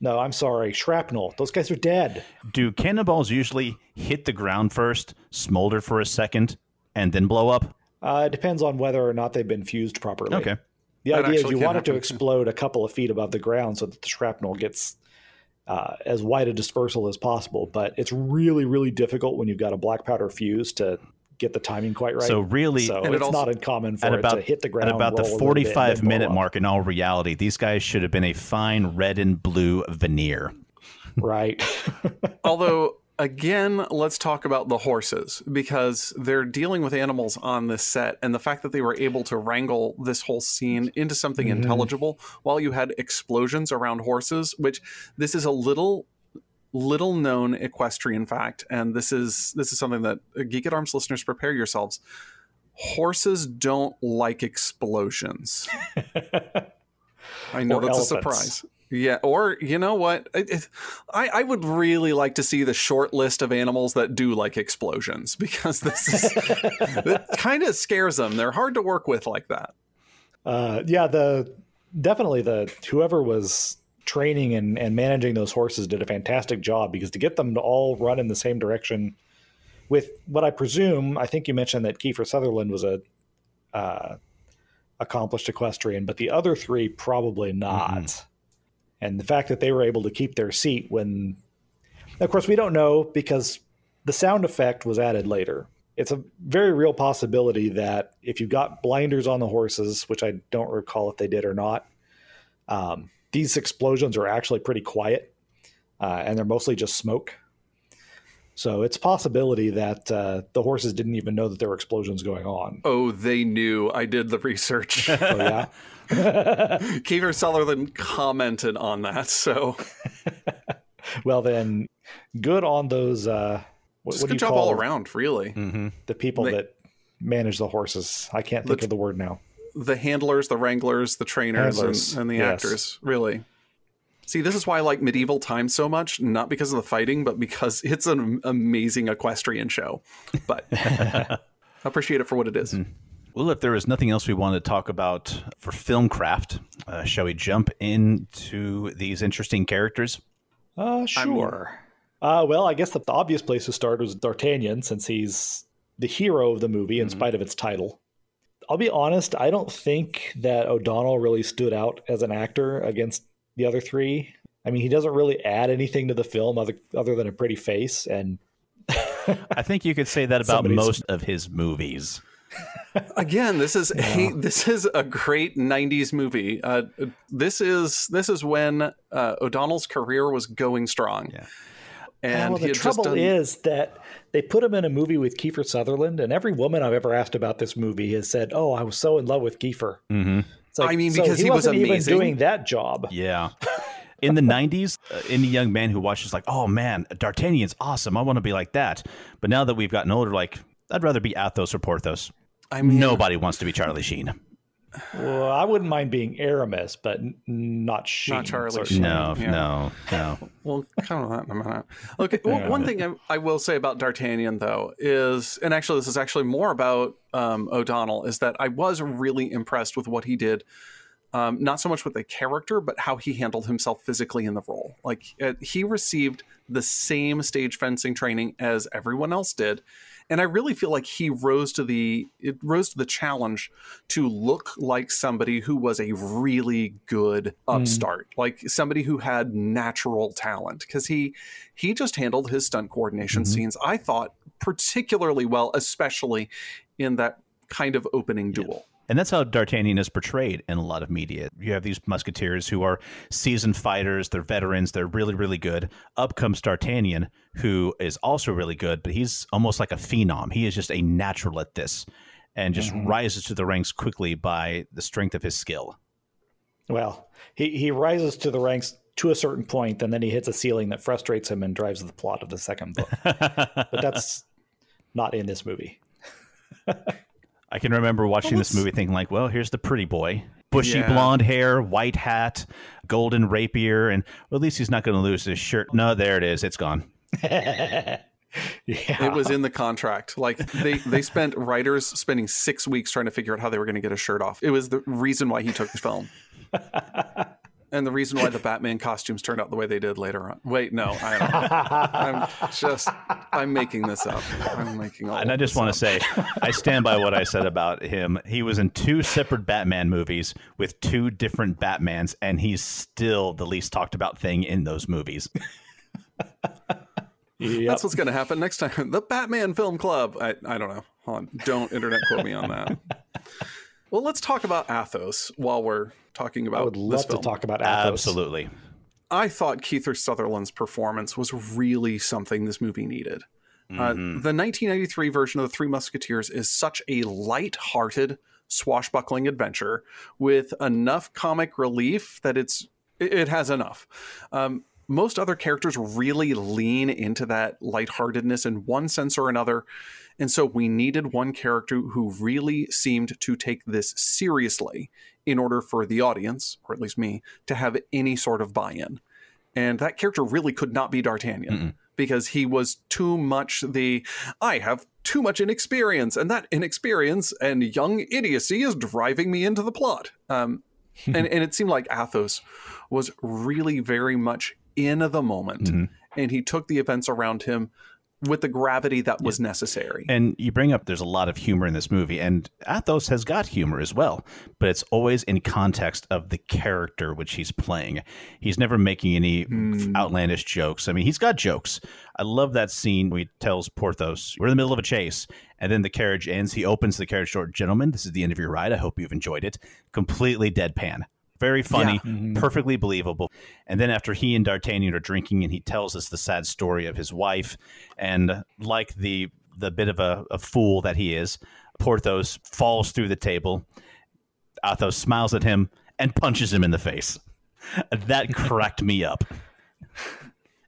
no, I'm sorry, shrapnel. Those guys are dead. do cannonballs usually hit the ground first smolder for a second and then blow up Uh, it depends on whether or not they've been fused properly. okay The That idea is you can want it to explode a couple of feet above the ground so that the shrapnel gets uh, as wide a dispersal as possible. But it's really, really difficult when you've got a black powder fuse to get the timing quite right. So really- so And it it's also- not uncommon for at it about to hit the ground at about the roll a little bit, 45 minute mark in all reality these guys should have been a fine red and blue veneer right? Although, again, let's talk about the horses because they're dealing with animals on this set, and the fact that they were able to wrangle this whole scene into something Mhm. intelligible while you had explosions around horses, which this is a little little known equestrian fact and this is this is something that uh, geek at arms listeners prepare yourselves. Horses don't like explosions. I know Or that's a surprise yeah, or you know what? I, I would really like to see the short list of animals that do like explosions because this is kind of scares them. They're hard to work with like that. Uh, yeah, the definitely the whoever was training and, and managing those horses did a fantastic job because to get them to all run in the same direction with what I presume, I think you mentioned that Kiefer Sutherland was a uh, accomplished equestrian, but the other three probably not. And the fact that they were able to keep their seat when, of course, we don't know because the sound effect was added later. It's a very real possibility that if you got blinders on the horses, which I don't recall if they did or not, um, these explosions are actually pretty quiet uh, and they're mostly just smoke. So it's a possibility that uh, the horses didn't even know that there were explosions going on. Oh, they knew. I did the research. Oh, yeah. Kiefer Sutherland commented on that, so well, then, good on those. Uh, what, just what do good you job call all around. Really, mm-hmm. the people They- that manage the horses? I can't think The- of the word now. the handlers, the wranglers, the trainers, Handlers, and, and the yes. actors. Really. See, this is why I like medieval times so much, not because of the fighting, but because it's an amazing equestrian show. But I appreciate it for what it is. Well, if there is nothing else we want to talk about for film craft, uh, shall we jump into these interesting characters? Uh, sure. uh, well, I guess the, the obvious place to start was D'Artagnan, since he's the hero of the movie in spite of its title. I'll be honest, I don't think that O'Donnell really stood out as an actor against the other three. I mean, he doesn't really add anything to the film other other than a pretty face, and I think you could say that about Somebody's- most of his movies. Again, this is a this is a great '90s movie. Uh, this is this is when uh, O'Donnell's career was going strong. Yeah. And well, the trouble done, is that they put him in a movie with Kiefer Sutherland, and every woman I've ever asked about this movie has said, "Oh, I was so in love with Kiefer." Mm-hmm. Like, I mean, so because he was wasn't amazing. even doing that job. Yeah. In the 90s, uh, any young man who watches, like, oh man, D'Artagnan's awesome. I want to be like that. But now that we've gotten older, like, I'd rather be Athos or Porthos. I mean, Nobody wants to be Charlie Sheen. Well, I wouldn't mind being Aramis, but not Sheen. Not Charlie certainly. Sheen. No, Yeah. no, no. We'll come to that in a minute. Okay, well, one thing I, I will say about D'Artagnan, though, is, and actually, this is actually more about um, O'Donnell, is that I was really impressed with what he did. Um, not so much with the character, but how he handled himself physically in the role. Like uh, he received the same stage fencing training as everyone else did, and I really feel like he rose to the it rose to the challenge to look like somebody who was a really good hmm. upstart, like somebody who had natural talent because he he just handled his stunt coordination mm-hmm. scenes I thought particularly well, especially in that kind of opening duel. And that's how D'Artagnan is portrayed in a lot of media. You have these musketeers who are seasoned fighters, they're veterans, they're really, really good. Up comes D'Artagnan, who is also really good, but he's almost like a phenom. He is just a natural at this and just mm-hmm. rises to the ranks quickly by the strength of his skill. Well, he, he rises to the ranks to a certain point, and then he hits a ceiling that frustrates him and drives the plot of the second book. but that's not in this movie. I can remember watching this movie thinking like, well, here's the pretty boy. Bushy Yeah. blonde hair, white hat, golden rapier, and well, at least he's not going to lose his shirt. No, there it is. It's gone. yeah. It was in the contract. Like they they spent writers spending six weeks trying to figure out how they were going to get a shirt off. It was the reason why he took the film. And the reason why the Batman costumes turned out the way they did later on. Wait, no, I don't know. I'm just, I'm making this up. I'm making all. And I just want to say, I stand by what I said about him. He was in two separate Batman movies with two different Batmans, and he's still the least talked about thing in those movies. Yep. That's what's going to happen next time. The Batman Film Club. I, I don't know. Hold on. Don't internet quote me on that. Well, let's talk about Athos while we're talking about I would this love to talk about Athos. Absolutely. I thought Kiefer Sutherland's performance was really something this movie needed. Uh, the 1993 version of The Three Musketeers is such a light-hearted, swashbuckling adventure with enough comic relief that it's it, it has enough. Um, most other characters really lean into that lightheartedness in one sense or another. And so we needed one character who really seemed to take this seriously in order for the audience, or at least me, to have any sort of buy in. And that character really could not be D'Artagnan because he was too much the I have too much inexperience, and that inexperience and young idiocy is driving me into the plot. Um, and, and it seemed like Athos was really very much in the moment, mm-hmm. and he took the events around him with the gravity that was necessary. And you bring up there's a lot of humor in this movie, and Athos has got humor as well, but it's always in context of the character which he's playing. He's never making any hmm. outlandish jokes. I mean, he's got jokes. I love that scene where he tells Porthos, We're in the middle of a chase. And then the carriage ends. He opens the carriage door. Gentlemen, this is the end of your ride. I hope you've enjoyed it. Completely deadpan. Very funny, mm-hmm. perfectly believable. And then after he and D'Artagnan are drinking, and he tells us the sad story of his wife, and like the the bit of a, a fool that he is, Porthos falls through the table. Athos smiles at him and punches him in the face. That cracked me up,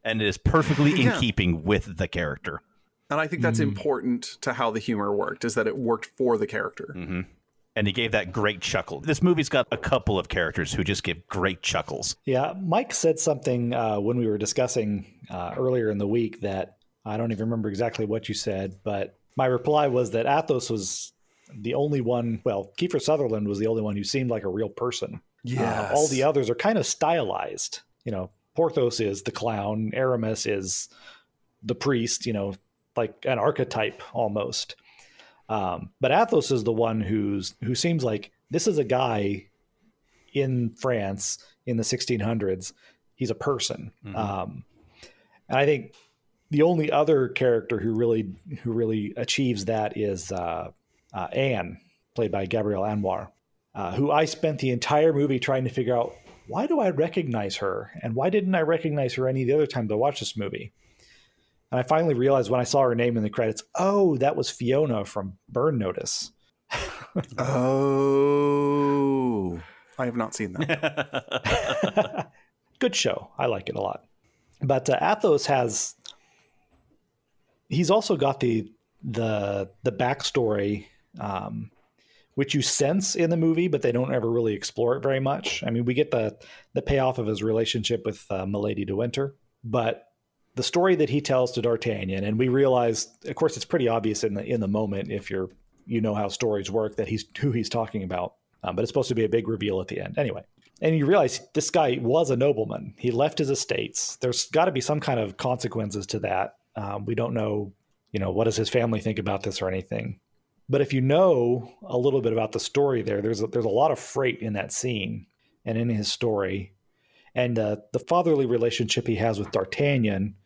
and it is perfectly in Yeah. keeping with the character. and I think that's mm. important to how the humor worked, is that it worked for the character. Mm-hmm. And he gave that great chuckle. This movie's got a couple of characters who just give great chuckles. Yeah, Mike said something uh, when we were discussing uh, earlier in the week that I don't even remember exactly what you said, but my reply was that Athos was the only one. Well, Kiefer Sutherland was the only one who seemed like a real person. Uh, all the others are kind of stylized. You know, Porthos is the clown, Aramis is the priest. You know, like an archetype almost. Um, but Athos is the one who's who seems like this is a guy in France in the 1600s. He's a person, um, and I think the only other character who really who really achieves that is uh, uh, Anne, played by Gabrielle Anwar, uh, who I spent the entire movie trying to figure out why do I recognize her and why didn't I recognize her any of the other times I watched this movie. And I finally realized when I saw her name in the credits, oh, that was Fiona from Burn Notice. Oh, I have not seen that. Good show. I like it a lot. But uh, Athos has he's also got the the the backstory um, which you sense in the movie, but they don't ever really explore it very much. I mean, we get the the payoff of his relationship with uh, Milady de Winter, but the story that he tells to D'Artagnan, and we realize, of course, it's pretty obvious in the in the moment if you're you know how stories work that he's who he's talking about, um, but it's supposed to be a big reveal at the end. Anyway, and you realize this guy was a nobleman. He left his estates. There's got to be some kind of consequences to that. Um, we don't know, you know, what does his family think about this or anything. But if you know a little bit about the story there, there's a, there's a lot of freight in that scene and in his story. And uh, the fatherly relationship he has with D'Artagnan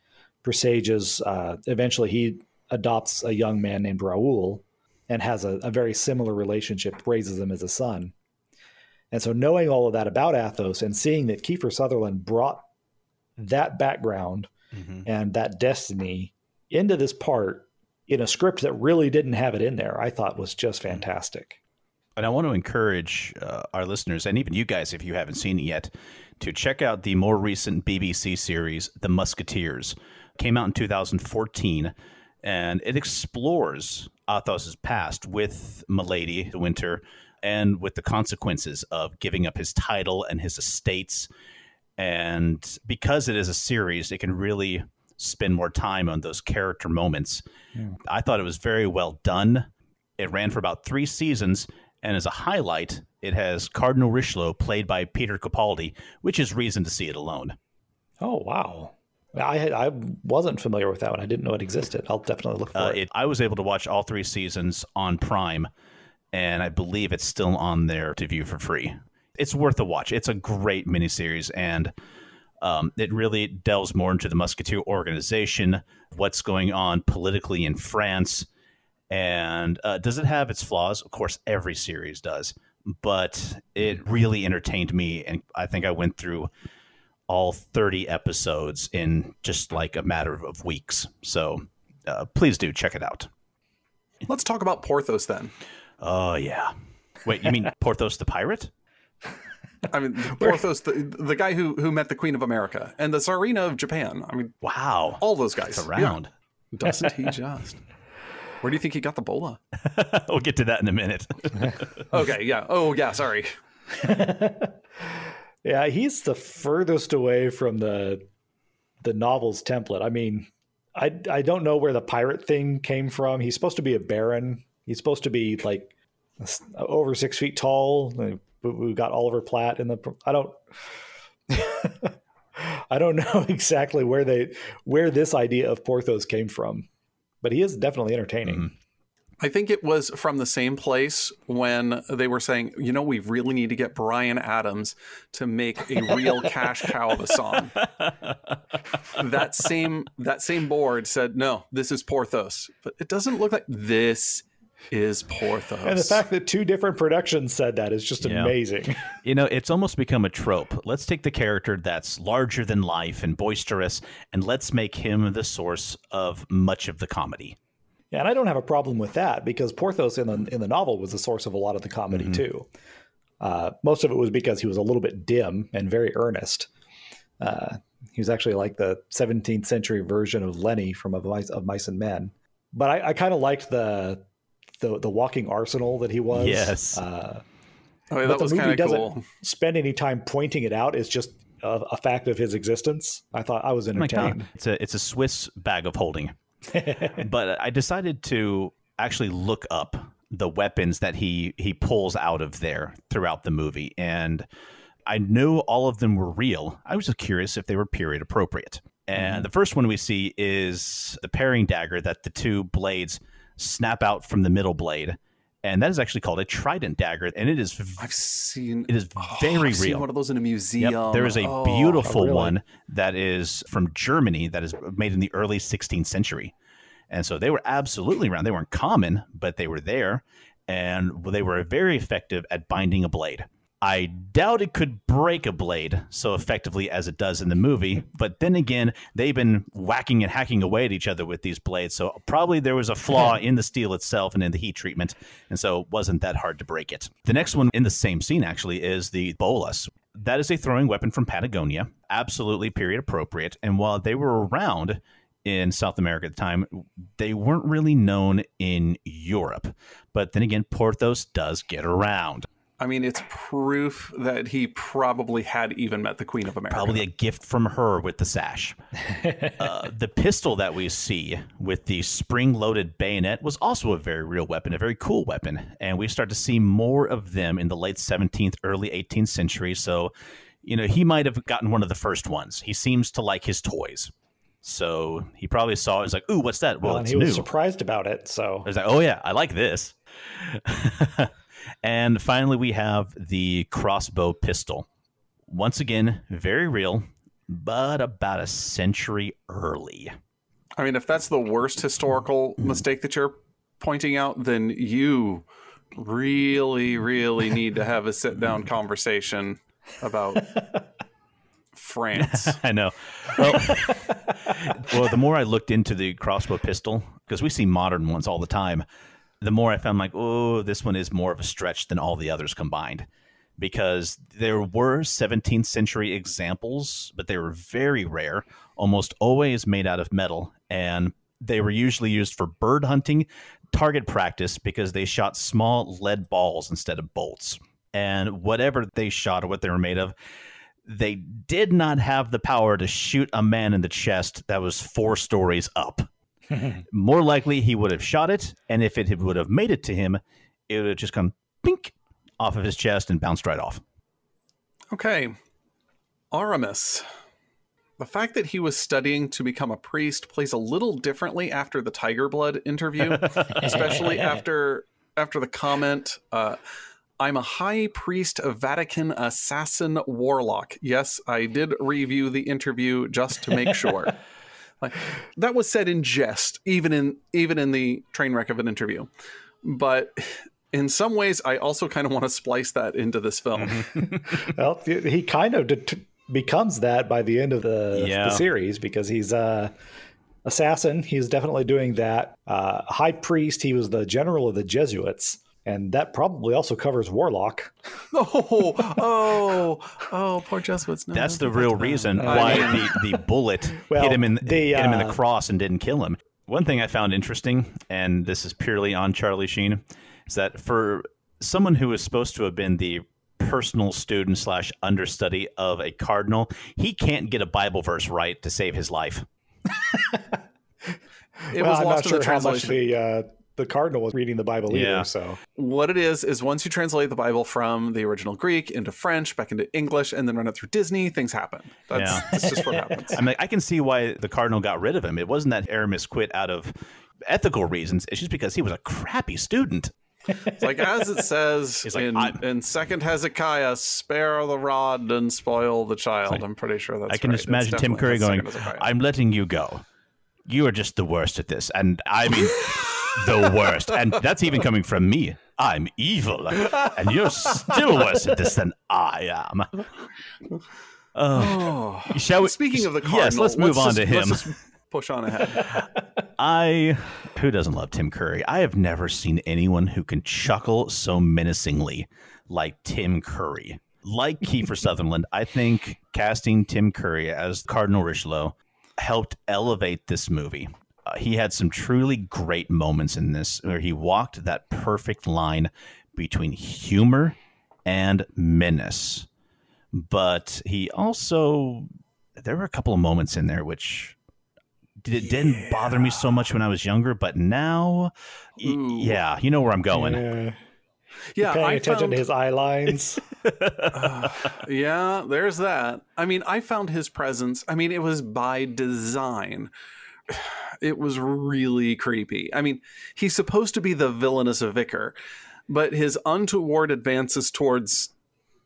presages uh, eventually he adopts a young man named Raoul and has a, a very similar relationship, raises him as a son. And so, knowing all of that about Athos and seeing that Kiefer Sutherland brought that background Mm-hmm. and that destiny into this part in a script that really didn't have it in there, I thought was just fantastic. And I want to encourage uh, our listeners, and even you guys, if you haven't seen it yet, to check out the more recent BBC series, The Musketeers. Came out in 2014, and it explores Athos's past with Milady de Winter and with the consequences of giving up his title and his estates. And because it is a series, it can really spend more time on those character moments. Hmm. I thought it was very well done. It ran for about three seasons, and as a highlight, it has Cardinal Richelieu played by Peter Capaldi, which is reason to see it alone. Oh wow! I had, I wasn't familiar with that one. I didn't know it existed. I'll definitely look for Uh, it. it. I was able to watch all three seasons on Prime, and I believe it's still on there to view for free. It's worth a watch. It's a great miniseries, and um, it really delves more into the Musketeer organization, what's going on politically in France, and uh, does it have its flaws? Of course, every series does, but it really entertained me, and I think I went through all 30 episodes in just like a matter of weeks. So uh, please do check it out. Let's talk about Porthos then. Oh, yeah. Wait, you mean Porthos the pirate? I mean, Porthos, the, the guy who who met the Queen of America and the Tsarina of Japan. I mean, Wow. all those guys It's around. Yeah. Doesn't he just? Where do you think he got the bola? we'll get to that in a minute. Okay, yeah. Oh, yeah. Sorry. Yeah, he's the furthest away from the the novel's template. I mean, I I don't know where the pirate thing came from. He's supposed to be a baron. He's supposed to be like over six feet tall. We- got Oliver Platt in the. I don't. I don't know exactly where they where this idea of Porthos came from, but he is definitely entertaining. Mm-hmm. I think it was from the same place when they were saying, you know, we really need to get Bryan Adams to make a real cash cow of a song. that same that same board said, no, this is Porthos, but it doesn't look like this is Porthos. And the fact that two different productions said that is just Yeah. amazing. you know, it's almost become a trope. Let's take the character that's larger than life and boisterous, and let's make him the source of much of the comedy. Yeah, and I don't have a problem with that because Porthos in the in the novel was the source of a lot of the comedy Mm-hmm. too. Uh, most of it was because he was a little bit dim and very earnest. Uh, he was actually like the 17th century version of Lenny from of Mice, of Mice and Men. But I, I kind of liked the, the the walking arsenal that he was. Yes. Uh, oh, yeah, but that was the movie kind of doesn't cool. spend any time pointing it out. It's just a, a fact of his existence. I thought I was Oh my entertained. God. It's a it's a Swiss bag of holding. but I decided to actually look up the weapons that he he pulls out of there throughout the movie, and I knew all of them were real. I was just curious if they were period appropriate. And mm-hmm. the first one we see is the paring dagger that the two blades snap out from the middle blade, and that is actually called a trident dagger, and it is I've seen it is oh, very I've seen real. one of those in a museum. Yep. There is a Oh, beautiful oh, really? one that is from Germany that is made in the early 16th century. And so they were absolutely around. They weren't common, but they were there. And they were very effective at binding a blade. I doubt it could break a blade so effectively as it does in the movie. But then again, they've been whacking and hacking away at each other with these blades. So probably there was a flaw in the steel itself and in the heat treatment. And so it wasn't that hard to break it. The next one in the same scene actually is the bolas. That is a throwing weapon from Patagonia, absolutely period appropriate. And while they were around in South America at the time, they weren't really known in Europe. But then again, Porthos does get around. I mean, it's proof that he probably had even met the Queen of America. Probably a gift from her with the sash. uh, the pistol that we see with the spring loaded bayonet was also a very real weapon, a very cool weapon. And we start to see more of them in the late 17th, early 18th century. So, you know, he might have gotten one of the first ones. He seems to like his toys. So he probably saw it. He's like, "Ooh, what's that?" Well, and it's he was new. surprised about it. So I was like, "Oh yeah, I like this." and finally, we have the crossbow pistol. Once again, very real, but about a century early. I mean, if that's the worst historical hmm. mistake that you're pointing out, then you really, really need to have a sit down conversation about France. I know. Well, well, the more I looked into the crossbow pistol, because we see modern ones all the time, the more I found like, oh, this one is more of a stretch than all the others combined. Because there were 17th century examples, but they were very rare, almost always made out of metal, and they were usually used for bird hunting, target practice, because they shot small lead balls instead of bolts. And whatever they shot or what they were made of, they did not have the power to shoot a man in the chest that was four stories up. More likely, he would have shot it, and if it would have made it to him, it would have just come pink off of his chest and bounced right off. Okay. Aramis. The fact that he was studying to become a priest plays a little differently after the Tiger Blood interview, especially after after the comment, uh, I'm a high priest of Vatican assassin warlock. Yes, I did review the interview just to make sure. like, that was said in jest, even in even in the train wreck of an interview. But in some ways, I also kind of want to splice that into this film. well, he kind of det- becomes that by the end of the, Yeah. the series because he's a assassin. He's definitely doing that. Uh, high priest. He was the general of the Jesuits, and that probably also covers warlock. oh, oh, oh, poor Jesuits. No, That's the real that to them. reason I why the, the bullet Well, hit him in the, hit him in the uh, cross and didn't kill him. One thing I found interesting, and this is purely on Charlie Sheen, is that for someone who is supposed to have been the personal student slash understudy of a cardinal, he can't get a Bible verse right to save his life. it well, was I'm lost not in sure the how much the uh, the cardinal was reading the Bible Yeah. either. So what it is is once you translate the Bible from the original Greek into French, back into English, and then run it through Disney, things happen. That's, Yeah. that's just what happens. I'm like, I can see why the cardinal got rid of him. It wasn't that Aramis quit out of ethical reasons. It's just because he was a crappy student. It's like as it says like, in, in Second Hezekiah, spare the rod and spoil the child. like- I'm pretty sure that's. I can right. just It's imagine Tim Curry going, I'm letting you go. You are just the worst at this. And I mean, the worst. And that's even coming from me. I'm evil. And you're still worse at this than I am. Uh, Oh. shall we? Speaking of the Yes, cardinal, let's move on just- to him. let's push on ahead. I who doesn't love Tim Curry? I have never seen anyone who can chuckle so menacingly like Tim Curry. Like Kiefer Sutherland, I think casting Tim Curry as Cardinal Richelieu helped elevate this movie. Uh, he had some truly great moments in this where he walked that perfect line between humor and menace. But he also there were a couple of moments in there which did, it didn't bother me so much when I was younger, but now, Ooh. yeah, you know where I'm going. yeah, Yeah, paying I attention found, to his eye lines. yeah, there's that. I mean, I found his presence. I mean, it was by design. It was really creepy. I mean, he's supposed to be the villainous vicar, but his untoward advances towards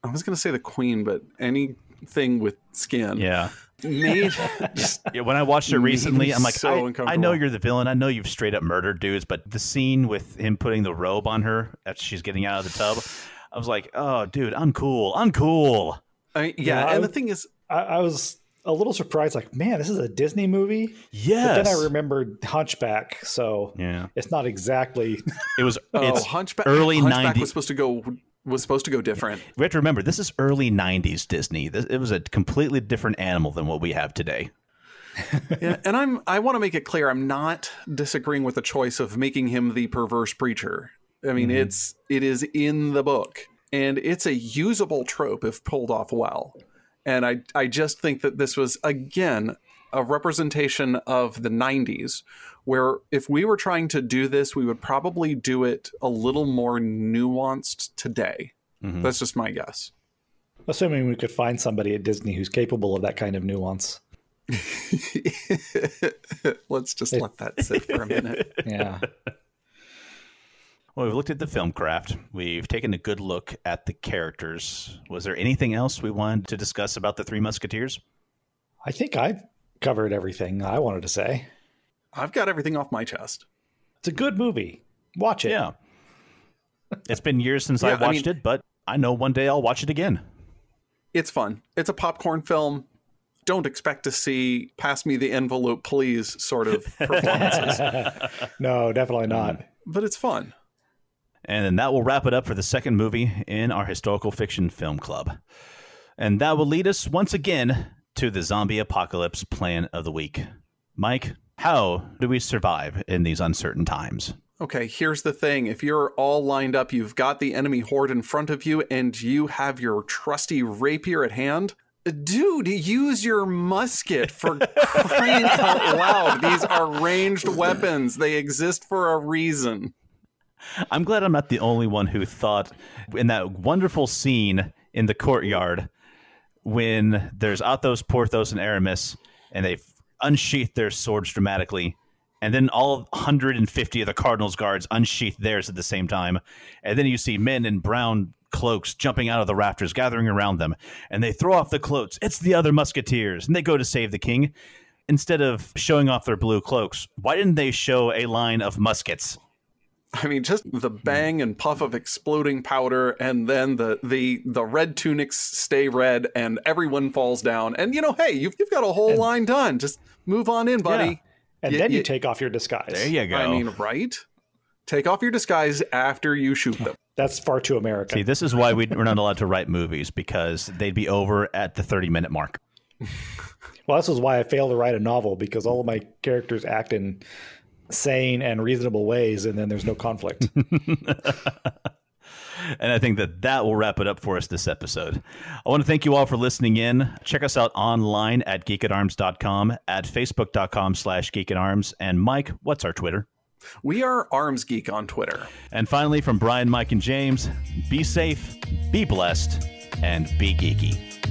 I was going to say the queen, but anything with skin Yeah. made just Yeah, when I watched it recently, I'm like, so I, I know you're the villain. I know you've straight up murdered dudes, but the scene with him putting the robe on her after she's getting out of the tub, I was like, oh, dude, uncool, uncool. I, yeah, Yeah, I and the thing is, I, I was a little surprised, like, man, this is a Disney movie. Yes. But then I remembered Hunchback, so Yeah. it's not exactly. It was. oh, it's Hunchback, early Hunchback 90s. was supposed to go was supposed to go different. We have to remember this is early '90s Disney. This, it was a completely different animal than what we have today. yeah, and I'm I want to make it clear I'm not disagreeing with the choice of making him the perverse preacher. I mean, mm-hmm. it's it is in the book and it's a usable trope if pulled off well. And I I just think that this was again a representation of the 90s where if we were trying to do this we would probably do it a little more nuanced today. Mhm. That's just my guess. Assuming we could find somebody at Disney who's capable of that kind of nuance. Let's just let that sit for a minute. Yeah. Well, we've looked at the film craft. We've taken a good look at the characters. Was there anything else we wanted to discuss about the Three Musketeers? I think I've covered everything I wanted to say. I've got everything off my chest. It's a good movie. Watch it. Yeah. it's been years since I Yeah, I watched mean- it, but I know one day I'll watch it again. It's fun. It's a popcorn film. Don't expect to see pass me the envelope, please sort of performances, No, definitely not. but it's fun. And then that will wrap it up for the second movie in our historical fiction film club. And that will lead us once again to the zombie apocalypse plan of the week. Mike, how do we survive in these uncertain times? Okay, here's the thing. If you're all lined up, you've got the enemy horde in front of you, and you have your trusty rapier at hand. Dude, use your musket for crying out loud. These are ranged weapons. They exist for a reason. I'm glad I'm not the only one who thought in that wonderful scene in the courtyard when there's Athos, Porthos, and Aramis, and they unsheath their swords dramatically, and then all 150 of the Cardinals guards unsheath theirs at the same time, and then you see men in brown cloaks jumping out of the rafters, gathering around them, and they throw off the cloaks. It's the other musketeers, and they go to save the king. Instead of showing off their blue cloaks, why didn't they show a line of muskets? I mean, just the mm-hmm. bang and puff of exploding powder, and then the the the red tunics stay red, and everyone falls down. And you know, hey, you've, you've got a whole line done. Just move on in, buddy. And Y- then you y- take off your disguise. There you go. I mean, right? Take off your disguise after you shoot them. That's far too American. See, this is why we- we're not allowed to write movies because they'd be over at the 30 minute mark. Well, this is why I failed to write a novel because all of my characters act in sane and reasonable ways, and then there's no conflict. And I think that that will wrap it up for us this episode. I want to thank you all for listening in. Check us out online at geekatarms.com, at facebook.com slash geekatarms. And Mike, what's our Twitter? We are Arms Geek on Twitter. And finally, from Brian, Mike, and James, be safe, be blessed, and be geeky.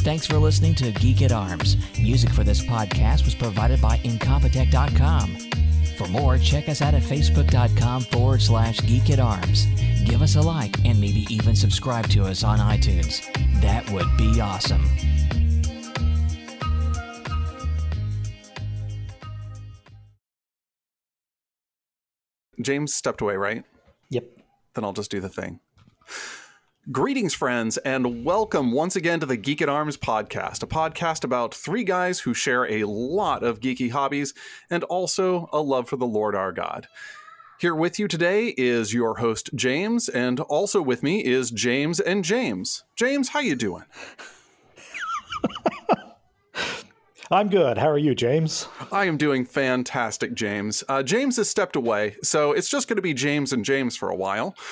Thanks for listening to Geek at Arms. Music for this podcast was provided by Incompetech.com. For more, check us out at Facebook.com forward slash Geek at Arms. Give us a like and maybe even subscribe to us on iTunes. That would be awesome. James stepped away, right? yep. Then I'll just do the thing. Greetings, friends, and welcome once again to the Geek at Arms podcast, a podcast about three guys who share a lot of geeky hobbies and also a love for the Lord our God. Here with you today is your host James, and also with me is James and James. James, how you doing? I'm good. How are you, James? I am doing fantastic, James. Uh, James has stepped away, so it's just going to be James and James for a while.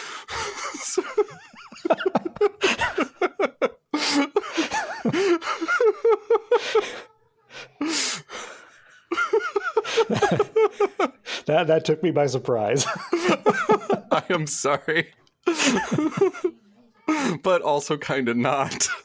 That that took me by surprise. I am sorry. but also kind of not.